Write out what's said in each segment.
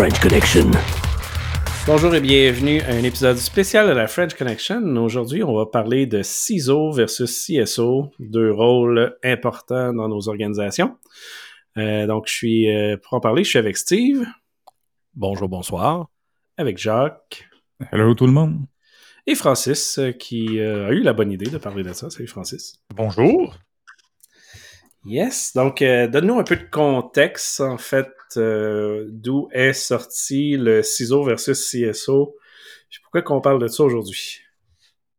French Connection. Bonjour et bienvenue à un épisode spécial de la French Connection. Aujourd'hui, on va parler de CISO versus CSO, deux rôles importants dans nos organisations. Euh, donc, je suis, euh, pour en parler, je suis avec Steve. Bonjour, bonsoir. Avec Jacques. Hello tout le monde. Et Francis, euh, qui euh, a eu la bonne idée de parler de ça. Salut Francis. Bonjour. Yes, donc euh, donne-nous un peu de contexte, en fait, euh, d'où est sorti le CISO versus CSO. Pourquoi qu'on parle de ça aujourd'hui?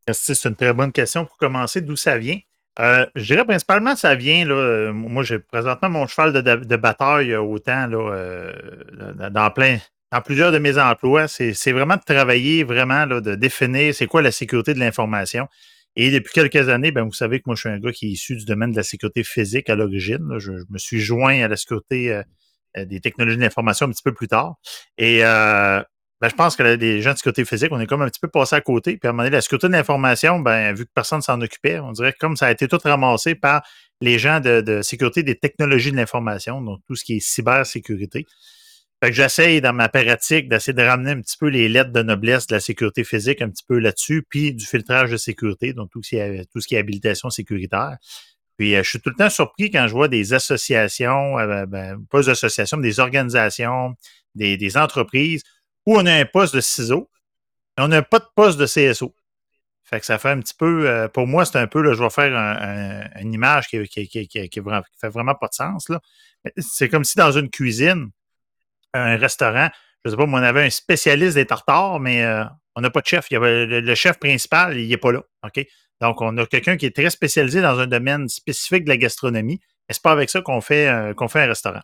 Merci, c'est une très bonne question pour commencer. D'où ça vient? Euh, je dirais principalement ça vient, là, euh, moi j'ai présentement mon cheval de, bataille autant là, dans- plein, dans plusieurs de mes emplois, c'est vraiment de travailler, vraiment là, de définir c'est quoi la sécurité de l'information. Et depuis quelques années, ben, vous savez que moi je suis un gars qui est issu du domaine de la sécurité physique à l'origine. Je, me suis joint à la sécurité des technologies de l'information un petit peu plus tard. Et euh, ben, je pense que les gens de sécurité physique, on est comme un petit peu passé à côté. Puis à un moment donné, la sécurité de l'information, ben, vu que personne ne s'en occupait, on dirait que comme ça a été tout ramassé par les gens de, de sécurité des technologies de l'information, donc tout ce qui est cybersécurité. Fait que j'essaye dans ma pratique d'essayer de ramener un petit peu les lettres de noblesse de la sécurité physique un petit peu là-dessus, puis du filtrage de sécurité, donc tout ce qui est, tout ce qui est habilitation sécuritaire. Puis euh, je suis tout le temps surpris quand je vois des associations, euh, ben, pas des associations, mais des organisations, des, entreprises où on a un poste de ciseaux, et on n'a pas de poste de CSO. Fait que ça fait un petit peu, euh, pour moi, c'est un peu, je vais faire un- un- une image qui, qui, qui, qui, fait vraiment pas de sens. C'est comme si dans une cuisine, un restaurant, je sais pas, on avait un spécialiste des tartares, mais on n'a pas de chef. Il y avait le, le chef principal, il n'est pas là. OK? Donc, on a quelqu'un qui est très spécialisé dans un domaine spécifique de la gastronomie, mais c'est pas avec ça qu'on fait, euh, un restaurant.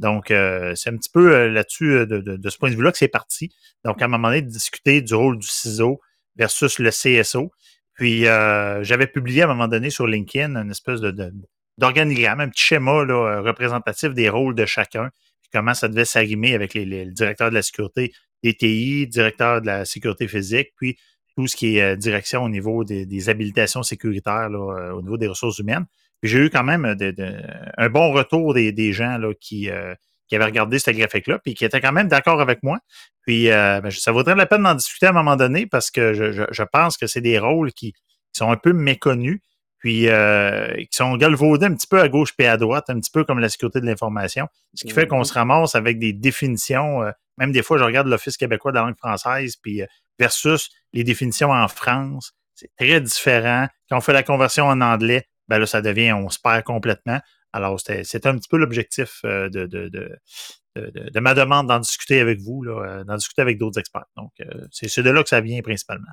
Donc, euh, c'est un petit peu euh, là-dessus, de, ce point de vue-là, que c'est parti. Donc, à un moment donné, de discuter du rôle du ciseau versus le CSO. Puis, j'avais publié à un moment donné sur LinkedIn une espèce de, d'organigramme, un petit schéma là, représentatif des rôles de chacun, puis comment ça devait s'arrimer avec les, les- le directeur de la sécurité des TI, directeur de la sécurité physique, puis tout ce qui est euh, direction au niveau des, des habilitations sécuritaires, là, euh, au niveau des ressources humaines. Puis j'ai eu quand même de- de- un bon retour des, des gens là, qui, euh, qui avaient regardé ce graphique-là, puis qui étaient quand même d'accord avec moi. Puis euh, ben, ça vaudrait la peine d'en discuter à un moment donné parce que je, je- je pense que c'est des rôles qui, qui sont un peu méconnus, puis euh, qui sont galvaudés un petit peu à gauche et à droite, un petit peu comme la sécurité de l'information. Ce qui fait qu'on se ramasse avec des définitions, euh, même des fois, je regarde l'Office québécois de la langue française, puis euh, versus les définitions en France. C'est très différent. Quand on fait la conversion en anglais, ben là, ça devient, on se perd complètement. Alors, c'était un petit peu l'objectif euh, de, de, de, de- ma demande d'en discuter avec vous, euh, d'en discuter avec d'autres experts. Donc, euh, c'est c'est de là que ça vient principalement.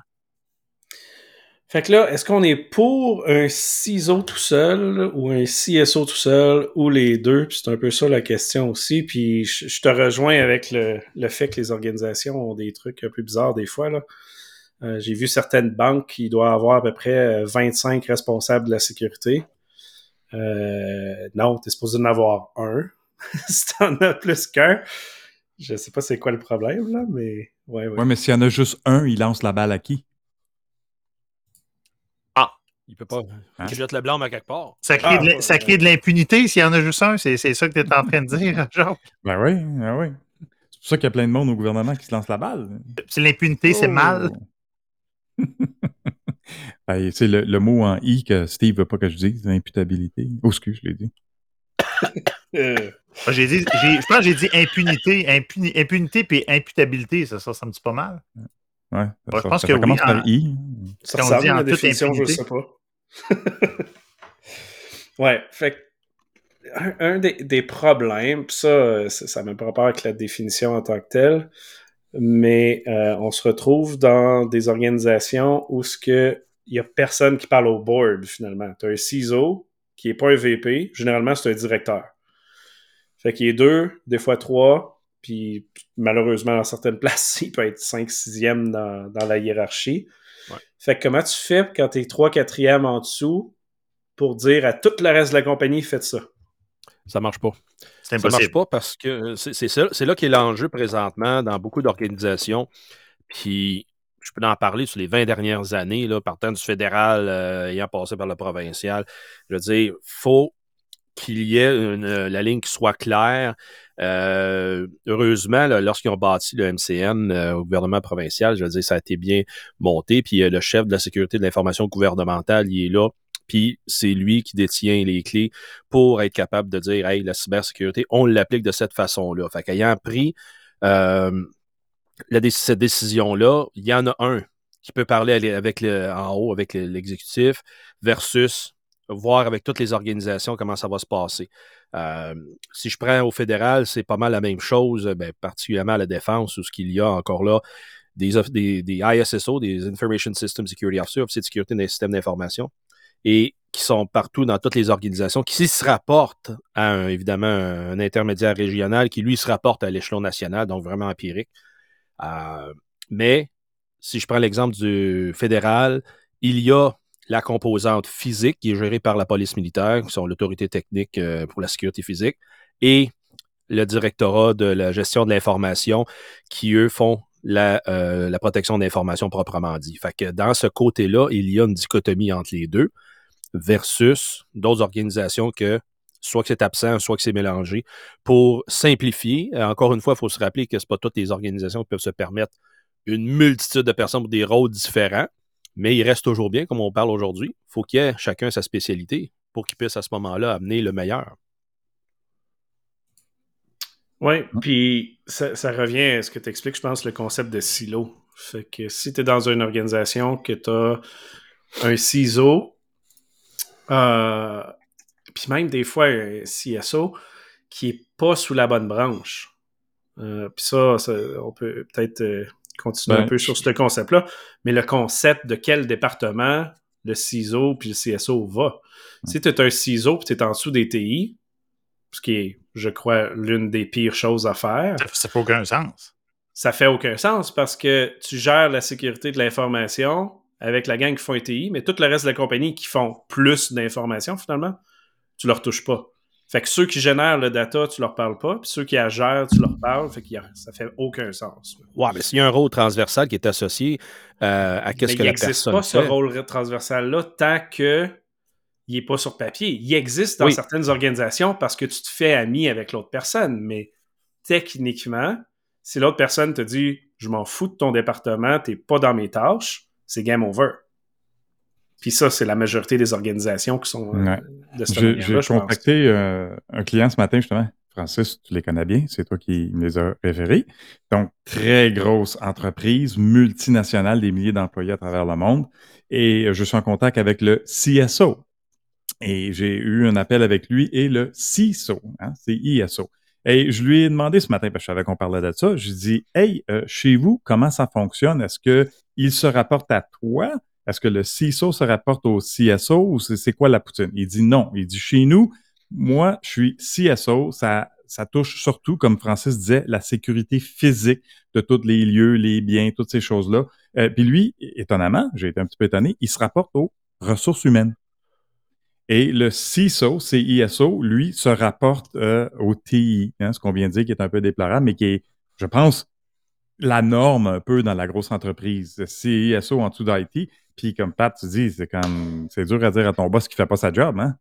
Fait que là, est-ce qu'on est pour un CISO tout seul ou un CSO tout seul ou les deux? C'est un peu ça la question aussi. Puis je, je te rejoins avec le, le fait que les organisations ont des trucs un peu bizarres des fois. Là. Euh, J'ai vu certaines banques qui doivent avoir à peu près euh, 25 responsables de la sécurité. Euh, non, t'es supposé en avoir un. si t'en as plus qu'un, je sais pas c'est quoi le problème, là, mais ouais, ouais. Ouais, mais s'il y en a juste un, il lance la balle à qui? Il peut pas. Hein? Il jette le blanc à quelque part. Ça crée Ah, de l'in- ça crée de l'impunité s'il y en a juste un. C'est c'est ça que tu es en train de dire, Jacques. Ben oui, ben oui. C'est pour ça qu'il y a plein de monde au gouvernement qui se lance la balle. C'est l'impunité, c'est Oh. mal. Ben, c'est le, le mot en I que Steve veut pas que je dise, l'imputabilité. Oh, excuse, je l'ai dit. Euh, J'ai dit, j'ai- je pense que j'ai dit impunité, impuni- impunité puis imputabilité, ça, ça, ça me dit pas mal. Ouais, ça, je ça- pense ça que oui, commence en- par I. Ça ressemble dit à en la toute définition, je impunité. sais pas. ouais, fait que un, un des, des problèmes, ça, ça même pas rapport avec la définition en tant que telle, mais euh, on se retrouve dans des organisations où ce que il y a personne qui parle au board finalement. Tu as un CISO qui est pas un VP, généralement c'est un directeur. Fait qu'il est deux, des fois trois, puis malheureusement dans certaines places, il peut être 5 6e dans, dans la hiérarchie. Fait que comment tu fais quand t'es 3 4e en dessous pour dire à tout le reste de la compagnie, faites ça? Ça marche pas. Ça marche impossible. pas parce que c'est c'est là qu'est l'enjeu présentement dans beaucoup d'organisations. Puis je peux en parler sur les 20 dernières années, là, partant du fédéral, euh, ayant passé par le provincial. Je veux dire, faut qu'il y ait une, la ligne qui soit claire. Euh, heureusement, lorsqu'ils ont bâti le MCN euh, au gouvernement provincial, je veux dire, ça a été bien monté. Puis euh, le chef de la sécurité de l'information gouvernementale, il est là. Puis c'est lui qui détient les clés pour être capable de dire, hey, la cybersécurité, on l'applique de cette façon-là. Fait qu'ayant pris la, cette décision-là, il y en a un qui peut parler avec le, en haut avec l'exécutif versus voir avec toutes les organisations comment ça va se passer. Euh, si je prends au fédéral, c'est pas mal la même chose, ben, particulièrement à la défense, où ce qu'il y a encore là des, ISSO, des Information System Security Officers, officiers de sécurité des systèmes d'information, et qui sont partout dans toutes les organisations, qui se rapportent à un, évidemment un intermédiaire régional qui lui se rapporte à l'échelon national, donc vraiment empirique. Euh, mais si je prends l'exemple du fédéral, il y a la composante physique qui est gérée par la police militaire, qui sont l'autorité technique euh, pour la sécurité physique, et le directorat de la gestion de l'information qui, eux, font la, euh, la protection d'information proprement dit. Fait que dans ce côté-là, il y a une dichotomie entre les deux versus d'autres organisations que soit que c'est absent, soit que c'est mélangé. Pour simplifier, encore une fois, il faut se rappeler que ce pas toutes les organisations qui peuvent se permettre une multitude de personnes pour des rôles différents, mais il reste toujours bien, comme on parle aujourd'hui. Il faut qu'il y ait chacun sa spécialité pour qu'il puisse à ce moment-là amener le meilleur. Oui, puis ça, revient à ce que tu expliques, je pense, le concept de silo. Fait que si tu es dans une organisation que tu as un CISO, euh, puis même des fois un CSO qui est pas sous la bonne branche. Euh, puis ça, on peut peut-être euh, continuer un peu sur ce concept-là, mais le concept de quel département le CISO puis le CSO va. Si tu es un CISO puis tu es en dessous des TI, ce qui est, je crois, l'une des pires choses à faire. Ça fait aucun sens. Ça fait aucun sens parce que tu gères la sécurité de l'information avec la gang qui font un TI, mais tout le reste de la compagnie qui font plus d'informations, finalement, tu leur touches pas. Fait que ceux qui génèrent le data, tu leur parles pas, puis ceux qui la gèrent, tu leur parles. Fait que ça fait aucun sens. Ouais, mais s'il y a un rôle transversal qui est associé euh, à qu'est-ce que la personne pas ce rôle transversal-là tant que il n'est pas sur papier. Il existe dans certaines organisations parce que tu te fais ami avec l'autre personne, mais techniquement, si l'autre personne te dit je m'en fous de ton département, t'es pas dans mes tâches, c'est game over. Puis ça, c'est la majorité des organisations qui sont euh, de cette J'ai contacté euh, un client ce matin, justement. Francis, tu les connais bien, c'est toi qui me les as référés. Donc, très grosse entreprise, multinationale, des milliers d'employés à travers le monde. Et je suis en contact avec le CSO. Et j'ai eu un appel avec lui et le CISO, hein, c'est ISO. Et je lui ai demandé ce matin, parce que je savais qu'on parlait de ça, je lui ai dit, hey, euh, chez vous, comment ça fonctionne? Est-ce qu'il se rapporte à toi? Est-ce que le CISO se rapporte au CSO ou c'est quoi la poutine? Il dit non. Il dit chez nous, moi, je suis CSO, ça, ça touche surtout, comme Francis disait, la sécurité physique de tous les lieux, les biens, toutes ces choses-là. Euh, puis lui, étonnamment, j'ai été un petit peu étonné, il se rapporte aux ressources humaines. Et le CISO, CISO, lui, se rapporte euh, au TI, hein, ce qu'on vient de dire qui est un peu déplorable, mais qui est, je pense, la norme un peu dans la grosse entreprise. CISO en dessous d'IT. Puis comme Pat, tu dis, c'est comme c'est dur à dire à ton boss qu'il fait pas sa job, hein?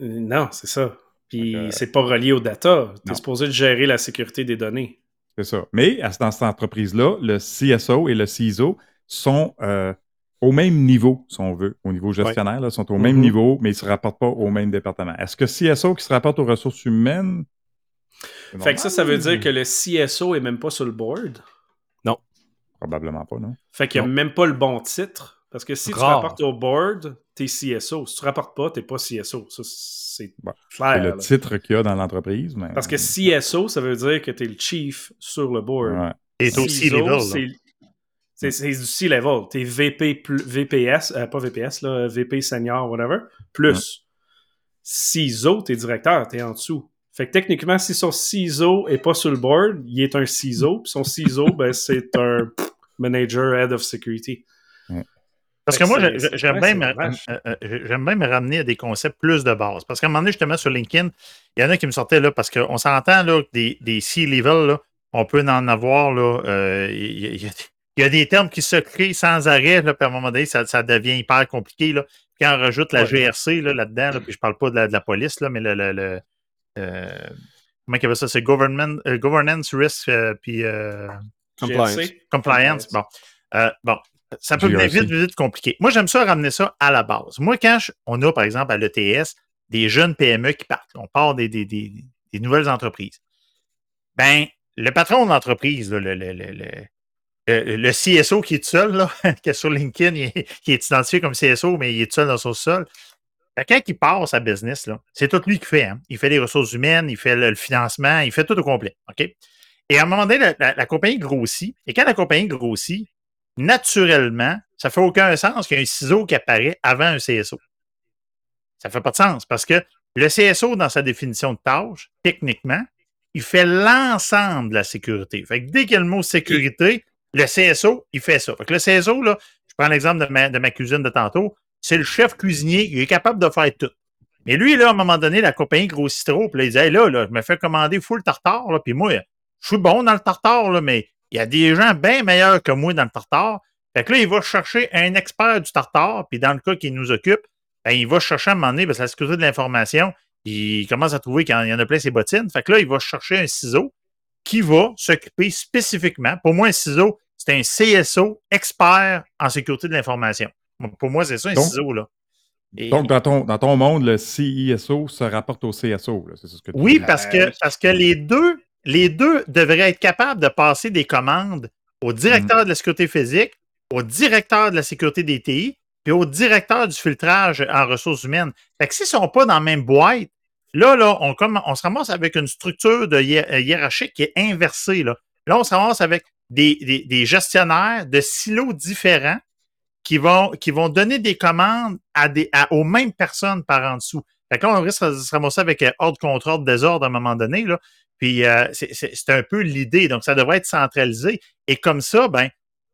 Euh, non, c'est ça. Puis c'est pas relié au data. Tu es supposé gérer la sécurité des données. C'est ça. Mais dans cette entreprise-là, le CSO et le CISO sont euh, au même niveau, si on veut, au niveau gestionnaire, là, sont au même mm-hmm. niveau, mais ils ne se rapportent pas au même département. Est-ce que CSO qui se rapporte aux ressources humaines? Fait que ça, ça veut dire que le CSO est même pas sur le board? Probablement pas, non. Fait qu'il n'y a même pas le bon titre. Parce que si tu rapportes au board, t'es CSO. Si tu rapportes pas, t'es pas CSO. Ça, c'est clair. C'est le titre qu'il y a dans l'entreprise. Mais... Parce que CSO, ça veut dire que t'es le chief sur le board. Et t'es aussi level. C'est du C-level. T'es VP, VPS, euh, pas VPS, là, VP senior, whatever, plus. CISO, t'es directeur, t'es en dessous. Fait que techniquement, si son CISO est pas sur le board, il est un CISO. Puis son CISO, ben, c'est un manager, head of security. Parce que moi, j'aime bien, euh, euh, j'aime me ramener à des concepts plus de base. Parce qu'à un moment donné, justement, sur LinkedIn, il y en a qui me sortaient là, parce qu'on s'entend là, des, des C-level, on peut en avoir, là, euh, il, y a, des termes qui se créent sans arrêt, là, puis à un moment donné, ça, devient hyper compliqué. Là. quand on rajoute la GRC là-dedans, là, puis je parle pas de la, police, là, mais le, le, le euh, comment il ça? C'est euh, Governance Risk puis Compliance. Compliance. Bon. bon. Ça peut devenir vite, vite compliqué. Moi, j'aime ça ramener ça à la base. Moi, quand on a, par exemple, à l'ETS, des jeunes PME qui partent, on part des, des, des, des nouvelles entreprises. Ben, le patron de l'entreprise, le, le, le, le, CSO qui est tout seul, là, qui est sur LinkedIn, qui est identifié comme CSO, mais il est tout seul dans son sol. Quand il part sa business, c'est tout lui qui fait. Hein. Il fait les ressources humaines, il fait le, financement, il fait tout au complet. OK? Et à un moment donné, la, compagnie grossit. Et quand la compagnie grossit, naturellement, ça fait aucun sens qu'il y ait un ciseau qui apparaît avant un CSO. Ça fait pas de sens parce que le CSO, dans sa définition de tâche, techniquement, il fait l'ensemble de la sécurité. Fait que dès qu'il y a le mot sécurité, le CSO, il fait ça. Fait que le CSO, là, je prends l'exemple de ma, de ma cuisine de tantôt, c'est le chef cuisinier, il est capable de faire tout. Mais lui, là, à un moment donné, la compagnie grossit trop, puis là, il disait, là, là, je me fais commander full tartare, là, puis moi, je suis bon dans le tartare, là, mais il y a des gens bien meilleurs que moi dans le tartare. Fait que là, il va chercher un expert du tartare, puis dans le cas qu'il nous occupe, ben, il va chercher à un moment donné, parce que la sécurité de l'information, il commence à trouver qu'il y en a plein ses bottines. Fait que là, il va chercher un ciseau qui va s'occuper spécifiquement. Pour moi, un ciseau, c'est un CSO expert en sécurité de l'information. Pour moi, c'est ça, un ciseau, là. donc, dans ton, dans ton monde, le CISO se rapporte au CSO. C'est ce que tu oui, parce que, parce que les, deux, les deux devraient être capables de passer des commandes au directeur mm. de la sécurité physique, au directeur de la sécurité des TI, puis au directeur du filtrage en ressources humaines. Fait que s'ils ne sont pas dans la même boîte, là, là, on, on se ramasse avec une structure de hiérarchique qui est inversée. Là, là on se ramasse avec des, gestionnaires de silos différents qui vont, qui vont donner des commandes à des, aux mêmes personnes par en dessous. Fait que là, on risque de se ramasser avec euh, ordre contre ordre, désordre à un moment donné. Là. Puis euh, c'est un peu l'idée. Donc, ça devrait être centralisé. Et comme ça, ben,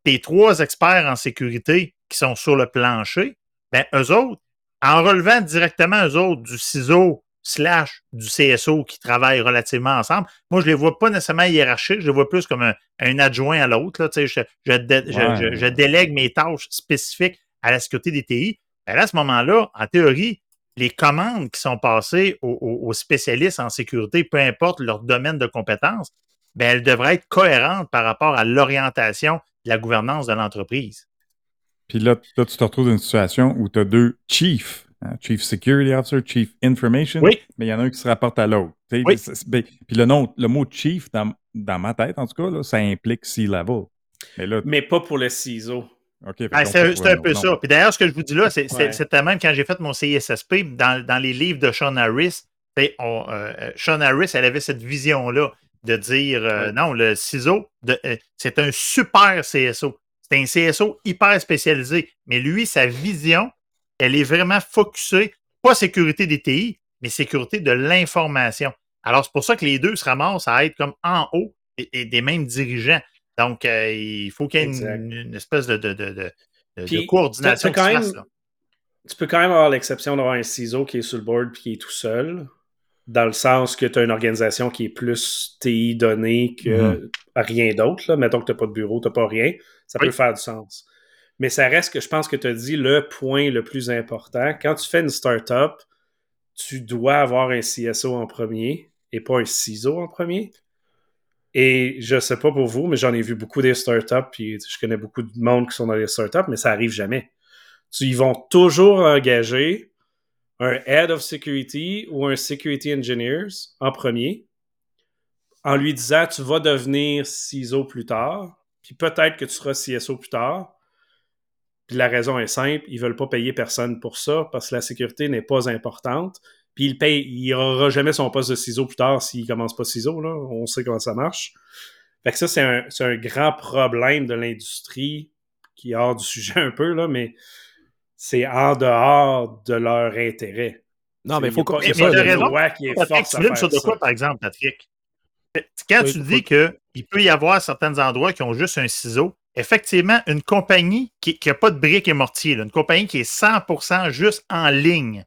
tes trois experts en sécurité qui sont sur le plancher, ben, eux autres, en relevant directement eux autres du ciseau slash du CSO qui travaillent relativement ensemble. Moi, je ne les vois pas nécessairement hiérarchiques, je les vois plus comme un, adjoint à l'autre. Je, je, je, délègue mes tâches spécifiques à la sécurité des TI. Ben à ce moment-là, en théorie, les commandes qui sont passées aux, spécialistes en sécurité, peu importe leur domaine de compétence, ben, elles devraient être cohérentes par rapport à l'orientation de la gouvernance de l'entreprise. Puis là, là, tu te retrouves dans une situation où tu as deux chiefs Hein, Chief Security Officer, Chief Information. Oui. Mais il y en a un qui se rapporte à l'autre. Ben, puis le, nom, le mot chief, dans, ma tête, en tout cas, ça implique C-level. Mais, mais pas pour le CISO. Ben, c'est un peu ça. Puis d'ailleurs, ce que je vous dis là, c'était même quand j'ai fait mon CISSP, dans, dans, les livres de Sean Harris, euh, Sean Harris, elle avait cette vision-là de dire euh, non, le CISO, euh, c'est un super CSO. C'est un CSO hyper spécialisé. Mais lui, sa vision, elle est vraiment focusée, pas sécurité des TI, mais sécurité de l'information. Alors, c'est pour ça que les deux se ramassent à être comme en haut et, des mêmes dirigeants. Donc, euh, il faut qu'il y ait une, espèce de, de, coordination quand même, Tu peux quand même avoir l'exception d'avoir un ciseau qui est sur le board et qui est tout seul, dans le sens que tu as une organisation qui est plus TI donnée que mm-hmm. rien d'autre. Mettons que tu n'as pas de bureau, tu n'as pas rien. Ça peut faire du sens. Mais ça reste que je pense que tu as dit le point le plus important. Quand tu fais une startup, tu dois avoir un CSO en premier et pas un CISO en premier. Et je sais pas pour vous, mais j'en ai vu beaucoup des startups, puis je connais beaucoup de monde qui sont dans les startups, mais ça arrive jamais. ils vont toujours engager un Head of Security ou un Security Engineers en premier, en lui disant tu vas devenir CISO plus tard, puis peut-être que tu seras CSO plus tard, puis la raison est simple, ils veulent pas payer personne pour ça parce que la sécurité n'est pas importante. Puis il paye, il aura jamais son poste de ciseau plus tard s'il commence pas ciseau, là. On sait comment ça marche. Fait que ça, c'est un, grand problème de l'industrie qui est hors du sujet un peu, là, mais c'est en dehors de leur intérêt. Non, mais il faut qu'on. Il y a loi qui est forte à faire de quoi, par exemple, Patrick? Quand tu dis qu'il peut y avoir certains endroits qui ont juste un ciseau, effectivement, une compagnie qui n'a pas de briques et mortier, une compagnie qui est 100% juste en ligne,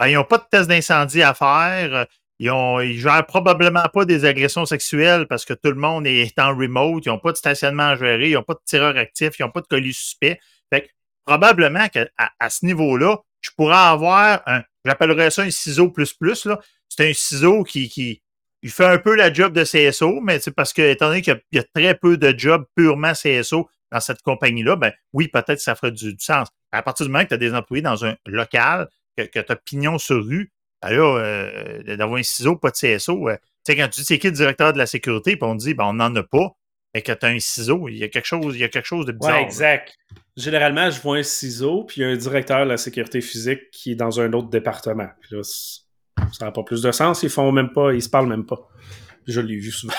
ben, ils n'ont pas de test d'incendie à faire. Ils ne gèrent probablement pas des agressions sexuelles parce que tout le monde est en remote. Ils n'ont pas de stationnement à gérer. Ils n'ont pas de tireur actif. Ils n'ont pas de colis suspect. Fait probablement qu'à ce niveau-là, je pourrais avoir un, j'appellerais ça un ciseau plus plus. C'est un ciseau qui, il fait un peu la job de CSO, mais c'est parce que, étant donné qu'il y, a très peu de jobs purement CSO dans cette compagnie-là, ben oui, peut-être que ça ferait du, sens. À partir du moment que tu as des employés dans un local, que, que tu as pignon sur rue, ben là, euh, d'avoir un ciseau, pas de CSO, euh, tu sais, quand tu dis c'est qui le directeur de la sécurité, puis on dit, ben on n'en a pas, mais que tu as un ciseau, il y a quelque chose, il y a quelque chose de bizarre. Ouais, exact. Généralement, je vois un ciseau, puis il y a un directeur de la sécurité physique qui est dans un autre département. Puis là, ça n'a pas plus de sens. Ils font même pas, ils se parlent même pas. Je l'ai vu souvent.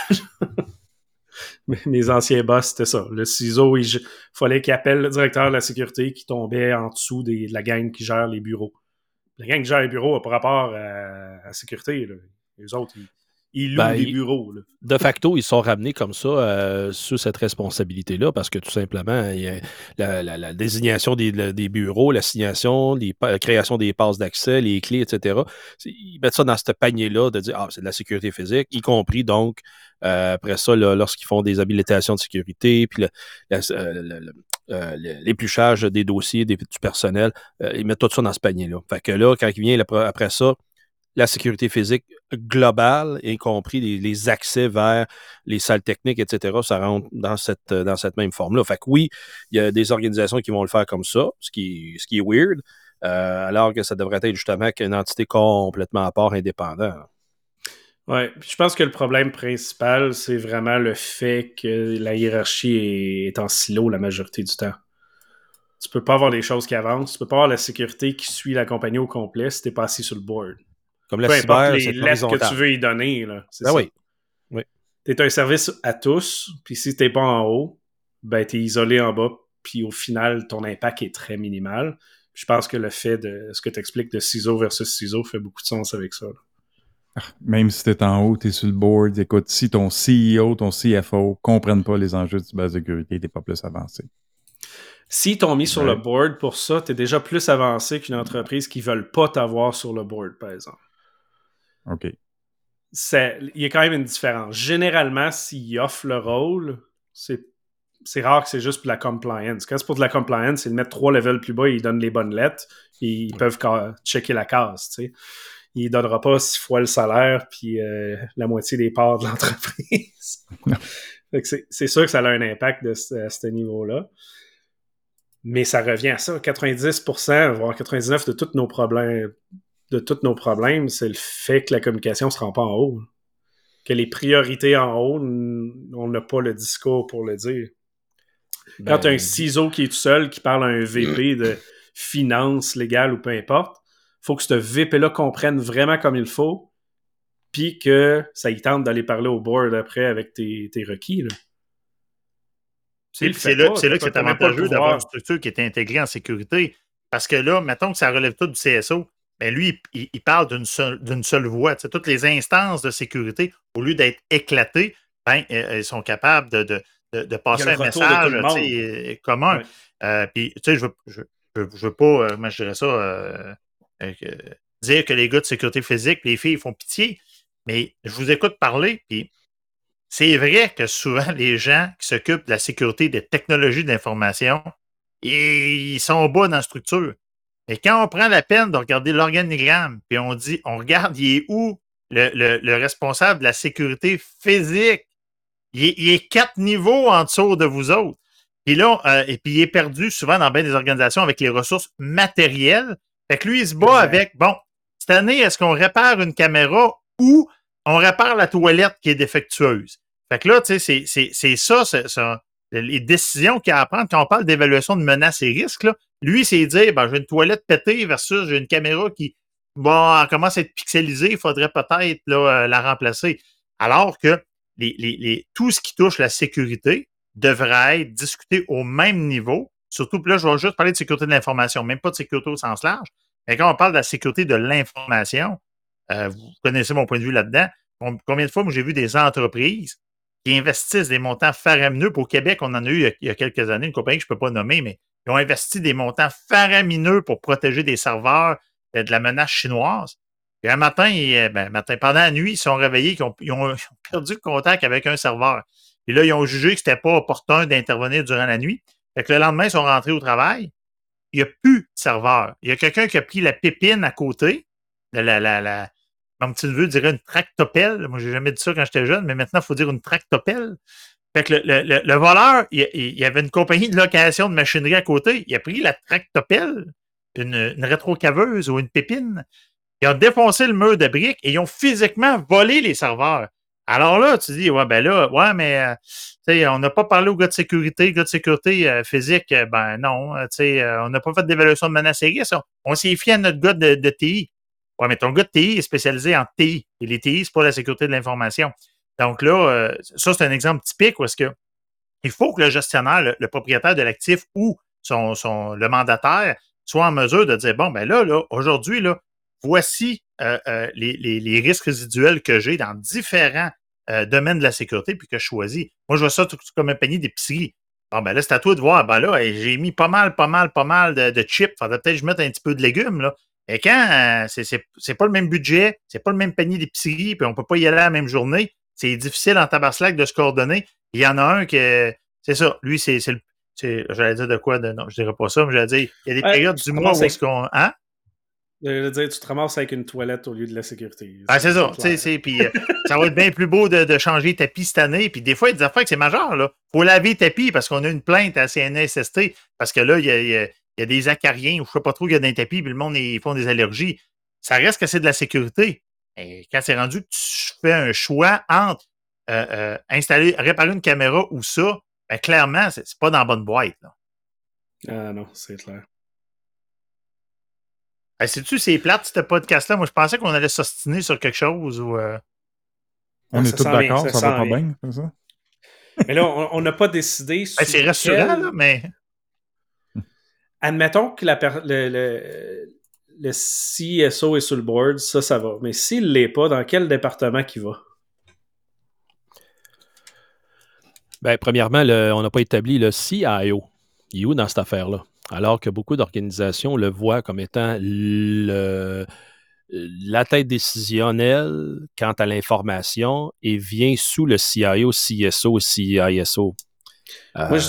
Mes anciens boss, c'était ça. Le ciseau, il fallait qu'il appelle le directeur de la sécurité qui tombait en dessous de la gang qui gère les bureaux. La gang qui gère les bureaux pas rapport à, la sécurité. Les autres, ils, ils louent les ben, bureaux. De facto, ils sont ramenés comme ça euh, sous cette responsabilité-là parce que tout simplement, il y a la, désignation des, bureaux, l'assignation, la création des passes d'accès, les clés, etc. Ils mettent ça dans ce panier-là de dire Ah, c'est de la sécurité physique, y compris donc euh, après ça, lorsqu'ils font des habilitations de sécurité, puis euh, l'épluchage des dossiers du personnel, ils mettent tout ça dans ce panier-là. Fait que là, quand il vient après ça, la sécurité physique globale, y compris les, accès vers les salles techniques, etc., ça rentre dans cette, même forme-là. Fait que oui, il y a des organisations qui vont le faire comme ça, ce qui, est weird, euh, alors que ça devrait être justement qu'une entité complètement à part, indépendante. Oui, je pense que le problème principal, c'est vraiment le fait que la hiérarchie est, en silo la majorité du temps. Tu peux pas avoir des choses qui avancent, tu peux pas avoir la sécurité qui suit la compagnie au complet si t'es pas assis sur le board. Comme la Peu cyber, les lettres que tu veux y donner. Là, ben oui. oui. Tu es un service à tous, puis si tu n'es pas en haut, ben, tu es isolé en bas, puis au final, ton impact est très minimal. Je pense que le fait de ce que tu expliques de ciseaux versus ciseaux fait beaucoup de sens avec ça. Ah, même si tu es en haut, tu es sur le board, écoute, si ton CEO, ton CFO comprennent pas les enjeux de cybersécurité, tu n'es pas plus avancé. Si t'ont mis sur le board pour ça, tu es déjà plus avancé qu'une entreprise qui ne veulent pas t'avoir sur le board, par exemple. OK. Il y a quand même une différence. Généralement, s'ils offrent le rôle, c'est c'est rare que c'est juste pour la compliance. Quand c'est pour de la compliance, ils mettent trois levels plus bas, ils donnent les bonnes lettres, et ils peuvent checker la case. Tu sais. Il ne donnera pas six fois le salaire puis euh, la moitié des parts de l'entreprise. c'est sûr que ça a un impact de à ce niveau-là. Mais ça revient à ça. 90%, voire 99% de tous nos problèmes, de tous nos problèmes, c'est le fait que la communication ne se rend pas en haut. Que les priorités en haut, on n'a pas le discours pour le dire. Quand tu as un ben, ciseau qui est tout seul, qui parle à un VP de finance légale ou peu importe, faut que ce VP-là comprenne vraiment comme il faut, puis que ça y tente d'aller parler au board après avec tes, requis. C'est là, là, que c'est avantageux d'avoir une structure qui est intégrée en sécurité. Parce que là, mettons que ça relève tout du CSO mais lui, il, parle d'une seule, seule voix. toutes les instances de sécurité, au lieu d'être éclatées, ben, elles sont capables de, de, passer un message euh, commun. Euh, puis, tu sais, je veux, veux, pas, euh, moi, je dirais ça, dire que les gars de sécurité physique, les filles, font pitié, mais je vous écoute parler, puis c'est vrai que souvent, les gens qui s'occupent de la sécurité des technologies d'information, ils sont bas dans la structure. Et quand on prend la peine de regarder l'organigramme, puis on dit, on regarde, il est où le, responsable de la sécurité physique? Il est, quatre niveaux en dessous de vous autres. Puis là, euh, et puis il est perdu souvent dans bien des organisations avec les ressources matérielles. Fait que lui, il se bat avec, bon, cette année, est-ce qu'on répare une caméra ou on répare la toilette qui est défectueuse? Fait que là, tu sais, c'est ça, ça, les décisions qu'il a à prendre quand on parle d'évaluation de menaces et risques, là, lui, c'est dire, ben, j'ai une toilette pétée versus j'ai une caméra qui bon, commence à être pixelisée, il faudrait peut-être euh, la remplacer. Alors que tout ce qui touche la sécurité devrait être discuté au même niveau. Surtout, là, je vais juste parler de sécurité de l'information, même pas de sécurité au sens large. Mais quand on parle de la sécurité de l'information, euh, vous connaissez mon point de vue là-dedans. Combien de fois j'ai vu des entreprises qui investissent des montants faramineux. Au Québec, on en a eu il y a quelques années, une compagnie que je ne peux pas nommer, mais ils ont investi des montants faramineux pour protéger des serveurs de la menace chinoise. Et un matin, euh, ben, matin, pendant la nuit, ils sont réveillés, ils ont, perdu le contact avec un serveur. Et là, ils ont jugé que ce n'était pas opportun d'intervenir durant la nuit. Fait que le lendemain, ils sont rentrés au travail. il n'y a plus de serveur. Il y a quelqu'un qui a pris la pépine à côté, la, la, la, comme tu le veux, dirais une tractopelle. Moi, j'ai jamais dit ça quand j'étais jeune, mais maintenant, il faut dire une tractopelle. Fait que le, voleur, il, y avait une compagnie de location de machinerie à côté. Il a pris la tractopelle, une, rétrocaveuse ou une pépine. Ils ont défoncé le mur de briques et ils ont physiquement volé les serveurs. Alors là, tu dis, ouais, ben là, ouais, mais euh, on n'a pas parlé au gars de sécurité. Le gars de sécurité euh, physique, euh, ben non. on n'a pas fait d'évaluation de menace On, on s'est fié à notre gars de, de, TI. Ouais, mais ton gars de TI est spécialisé en TI. Et les TI, c'est pas la sécurité de l'information. Donc là, ça, c'est un exemple typique où est-ce que il faut que le gestionnaire, le, propriétaire de l'actif ou son, le mandataire soit en mesure de dire, bon, ben là, là, aujourd'hui, là, voici euh, euh, les, risques résiduels que j'ai dans différents euh, domaines de la sécurité puis que je choisis. Moi, je vois ça tout, comme un panier d'épicerie. Bon, ben là, c'est à toi de voir. Ben là, j'ai mis pas mal, pas mal, pas mal de, de chips. Faudrait peut-être que je mette un petit peu de légumes, là. Et quand c'est pas le même budget, c'est pas le même panier d'épicerie, puis on peut pas y aller la même journée, c'est difficile en tabaslac de se coordonner. Il y en a un qui c'est ça. Lui, c'est le. J'allais dire de quoi? De, non, je dirais pas ça, mais j'allais dire, il y a des périodes du mois où est-ce qu'on. Hein? Je veux dire, tu te ramasses avec une toilette au lieu de la sécurité. Ah, c'est ça. Puis, euh, ça va être bien plus beau de, changer tapis cette année. Puis des fois, il y a des affaires que c'est majeur. Il faut laver tapis parce qu'on a une plainte à CNSST. Parce que là, il y a, des acariens ou je ne sais pas trop, il y a des tapis, puis le monde, ils font des allergies. Ça reste que c'est de la sécurité. Et quand c'est rendu que tu fais un choix entre euh, euh, installer, réparer une caméra ou ça, ben, clairement, c'est pas dans la bonne boîte. Ah non, c'est clair. Hey, C'est-tu, c'est plate, ce podcast-là? Moi, je pensais qu'on allait s'ostiner sur quelque chose ou. Euh, on est tous d'accord, ça, va pas bien, c'est ça? Mais là, on n'a pas décidé. c'est rassurant, là, mais. Admettons que le, le, CSO est sur le board, ça, ça va. Mais s'il ne l'est pas, dans quel département qu'il va? Ben, premièrement, on n'a pas établi le CIO. Il est où dans cette affaire-là? alors que beaucoup d'organisations le voient comme étant la tête décisionnelle quant à l'information et vient sous le CIO, CSO, CISO. Moi, je,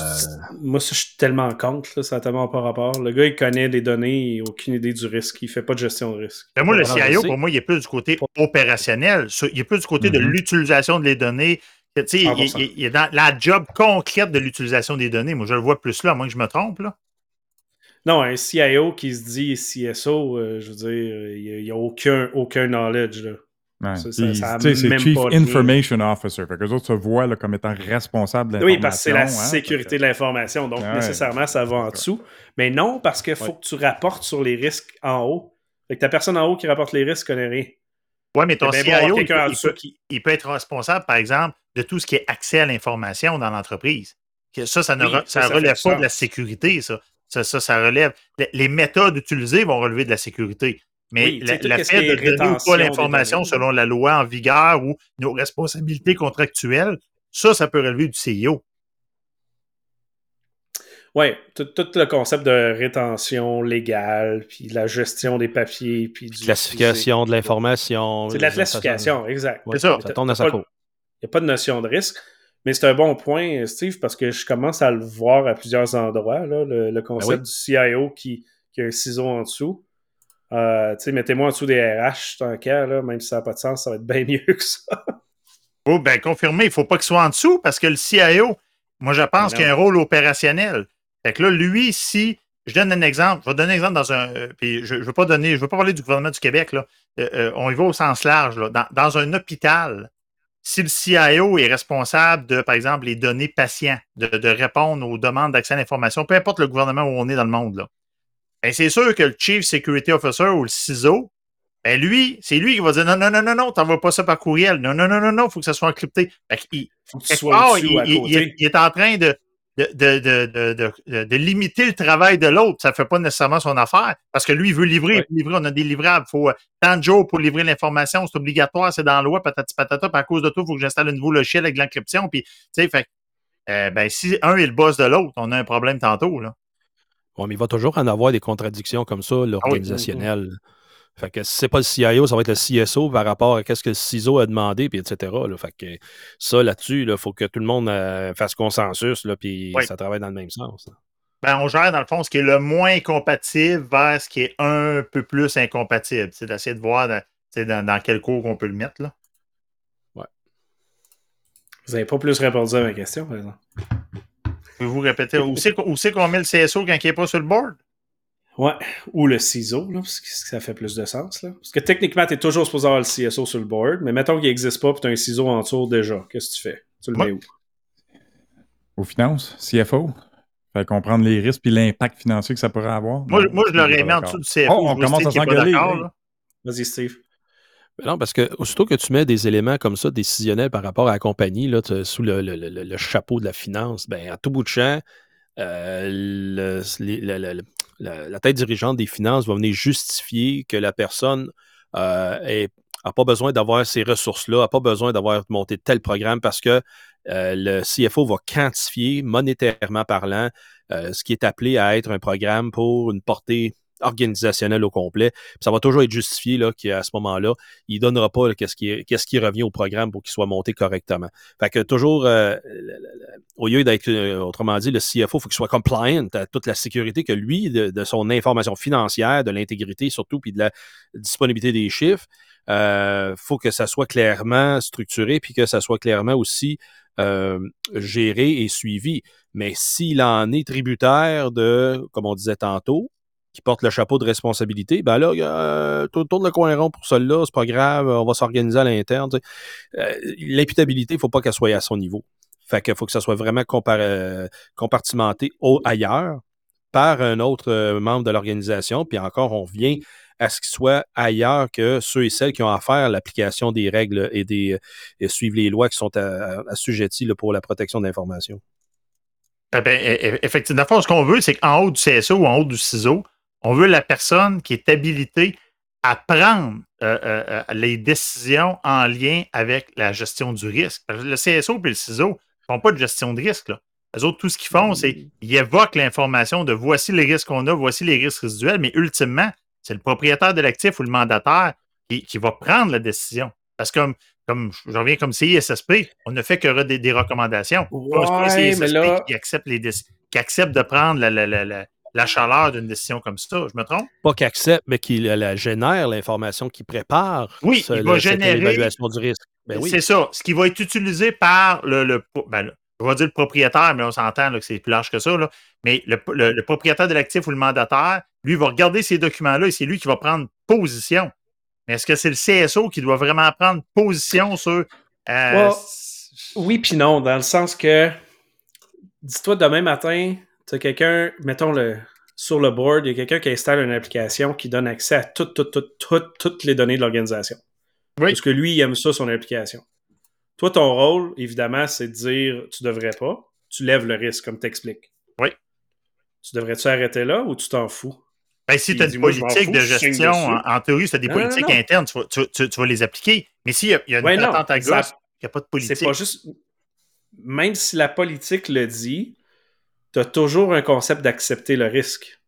moi, je suis tellement contre, ça n'a tellement pas rapport. Le gars, il connaît les données, il n'a aucune idée du risque, il ne fait pas de gestion de risque. Mais moi, le CIO, pour moi, il est plus du côté opérationnel, il est plus du côté de mm-hmm. l'utilisation des données. il, il, est dans la job concrète de l'utilisation des données. Moi, je le vois plus là, à moins que je me trompe. Là. Non, un CIO qui se dit CSO, euh, je veux dire, il n'y a, aucun, aucun knowledge. Là. Ouais. c'est Chief Information Officer. Fait que les autres se voient comme étant responsable de l'information. Oui, parce que c'est la hein, sécurité de l'information. Donc, nécessairement, ça va en dessous. Mais non, parce qu'il faut que tu rapportes sur les risques en haut. Fait que ta personne en haut qui rapporte les risques connaît rien. Oui, mais ton CIO, il, peut, il, peut, être responsable, par exemple, de tout ce qui est accès à l'information dans l'entreprise. Ça, ça ne relève pas de la sécurité, ça. Ça, ça, relève. Les méthodes utilisées vont relever de la sécurité. Mais la, fait de donner pas l'information selon la loi en vigueur ou nos responsabilités contractuelles, ça, ça peut relever du CIO. Oui, tout, le concept de rétention légale, puis la gestion des papiers, puis du classification de l'information. C'est de la classification, exact. c'est ça. Ça tombe dans sa Il n'y a pas de notion de risque. Mais c'est un bon point, Steve, parce que je commence à le voir à plusieurs endroits, là, le, concept ben du CIO qui, qui, a un ciseau en dessous. Euh, mettez-moi en dessous des RH tant qu'à, là, même si ça n'a pas de sens, ça va être bien mieux que ça. Oh, ben confirmé, il ne faut pas qu'il soit en dessous parce que le CIO, moi je pense qu'il a un rôle opérationnel. Fait que là, lui, si. Je donne un exemple. Je vais donner un exemple dans un. Euh, puis je ne veux pas donner. Je veux pas parler du gouvernement du Québec. Là. Euh, on y va au sens large. Là. Dans, dans un hôpital, si le CIO est responsable de, par exemple, les données patients, de, répondre aux demandes d'accès à l'information, peu importe le gouvernement où on est dans le monde, là, ben c'est sûr que le Chief Security Officer ou le CISO, ben lui, c'est lui qui va dire non, non, non, non, non, t'envoies pas ça par courriel. Non, non, non, non, non, il faut que ça soit encrypté. il, faut que soit il, est en train de, de, de, de, de, limiter le travail de l'autre. Ça ne fait pas nécessairement son affaire parce que lui, il veut livrer. livrer on a des livrables. Il faut euh, tant de jours pour livrer l'information. C'est obligatoire, c'est dans la loi, patati patata. Puis à cause de tout, il faut que j'installe un nouveau logiciel avec l'encryption. Puis, tu sais, fait, euh, ben, si un est le boss de l'autre, on a un problème tantôt. Là. Bon, mais il va toujours en avoir des contradictions comme ça, l'organisationnel. Fait que si c'est pas le CIO, ça va être le CSO par rapport à ce que le CISO a demandé, puis etc. Là. Fait que ça, là-dessus, il faut que tout le monde euh, fasse consensus, là, puis ça travaille dans le même sens. Ben, on gère, dans le fond, ce qui est le moins compatible vers ce qui est un peu plus incompatible. C'est d'essayer de voir dans, dans, quel cours on peut le mettre. Là. Ouais. Vous n'avez pas plus répondu à ma question, par exemple? Pouvez-vous répéter où c'est qu'on met le CSO quand il n'est pas sur le board? Ouais, ou le CISO, là, parce que ça fait plus de sens. Là. Parce que techniquement, tu es toujours supposé avoir le CSO sur le board, mais mettons qu'il n'existe pas et tu as un CISO en tour déjà. Qu'est-ce que tu fais? Tu le mets où? Aux finances, CFO. Fait comprendre les risques et l'impact financier que ça pourrait avoir. Moi, moi je l'aurais mis en dessous du CFO. Oh, on commence à s'engueuler. Vas-y, Steve. Non, parce que aussitôt que tu mets des éléments comme ça décisionnels par rapport à la compagnie, là, sous le, chapeau de la finance, ben, à tout bout de champ, euh, la, tête dirigeante des finances va venir justifier que la personne euh, n'a pas besoin d'avoir ces ressources-là, n'a pas besoin d'avoir monté tel programme parce que euh, le CFO va quantifier monétairement parlant euh, ce qui est appelé à être un programme pour une portée organisationnelle au complet. ça va toujours être justifié qu'à ce moment-là, il ne donnera pas qu'est-ce qui, qui revient au programme pour qu'il soit monté correctement. Fait que toujours, euh, au lieu d'être, autrement dit, le CFO, il faut qu'il soit compliant à toute la sécurité que lui, de, son information financière, de l'intégrité surtout, puis de la disponibilité des chiffres, il faut que ça soit clairement structuré, puis que ça soit clairement aussi euh, géré et suivi. Mais s'il en est tributaire de, comme on disait tantôt, qui porte le chapeau de responsabilité, ben là, euh, tourne le coin rond pour cela, c'est pas grave, on va s'organiser à l'interne. Euh, L'imputabilité, il faut pas qu'elle soit à son niveau. Fait qu'il faut que ça soit vraiment euh, compartimenté au, ailleurs par un autre euh, membre de l'organisation. Puis encore, on vient à ce qu'il soit ailleurs que ceux et celles qui ont à faire l'application des règles et, des, et les lois qui sont assujetties pour la protection de l'information. Eh ben, e, e, effectivement, ce qu'on veut, c'est qu'en haut du CSO ou en haut du CISO, on veut la personne qui est habilitée à prendre euh, euh, euh, les décisions en lien avec la gestion du risque. Le CSO et le CISO ne font pas de gestion de risque. Là. Les autres, tout ce qu'ils font, c'est qu'ils évoquent l'information de voici les risques qu'on a, voici les risques résiduels, mais ultimement, c'est le propriétaire de l'actif ou le mandataire qui, va prendre la décision. Parce que, comme, comme je reviens comme CISSP, on ne fait que des, des recommandations. Ouais, CISSP qui, accepte les qui accepte de prendre la, chaleur d'une décision comme ça. Je me trompe? Pas qu'il accepte, mais qu'il la génère, l'information qu'il prépare. Oui, il va générer. L'évaluation du risque. Ben oui. C'est ça. Ce qui va être utilisé par le, le, ben, je vais dire le propriétaire, mais on s'entend que c'est plus large que ça. Là. Mais le, propriétaire de l'actif ou le mandataire, lui, va regarder ces documents-là et c'est lui qui va prendre position. Mais est-ce que c'est le CSO qui doit vraiment prendre position sur. Euh, oui, puis non, dans le sens que, dis-toi, demain matin, tu as quelqu'un, mettons le, sur le board, il y a quelqu'un qui installe une application qui donne accès à toutes, toutes, toutes, toutes, toutes les données de l'organisation. Oui. Parce que lui, il aime ça, son application. Toi, ton rôle, évidemment, c'est de dire tu devrais pas. Tu lèves le risque, comme t'expliques. Oui. Tu devrais-tu arrêter là ou tu t'en fous? Ben, si tu as une politique de gestion, en, théorie, si tu as des politiques internes, tu vas, les appliquer. Mais s'il y, a une patente à gauche, il n'y a pas de politique. C'est pas juste. Même si la politique le dit, tu as toujours un concept d'accepter le risque.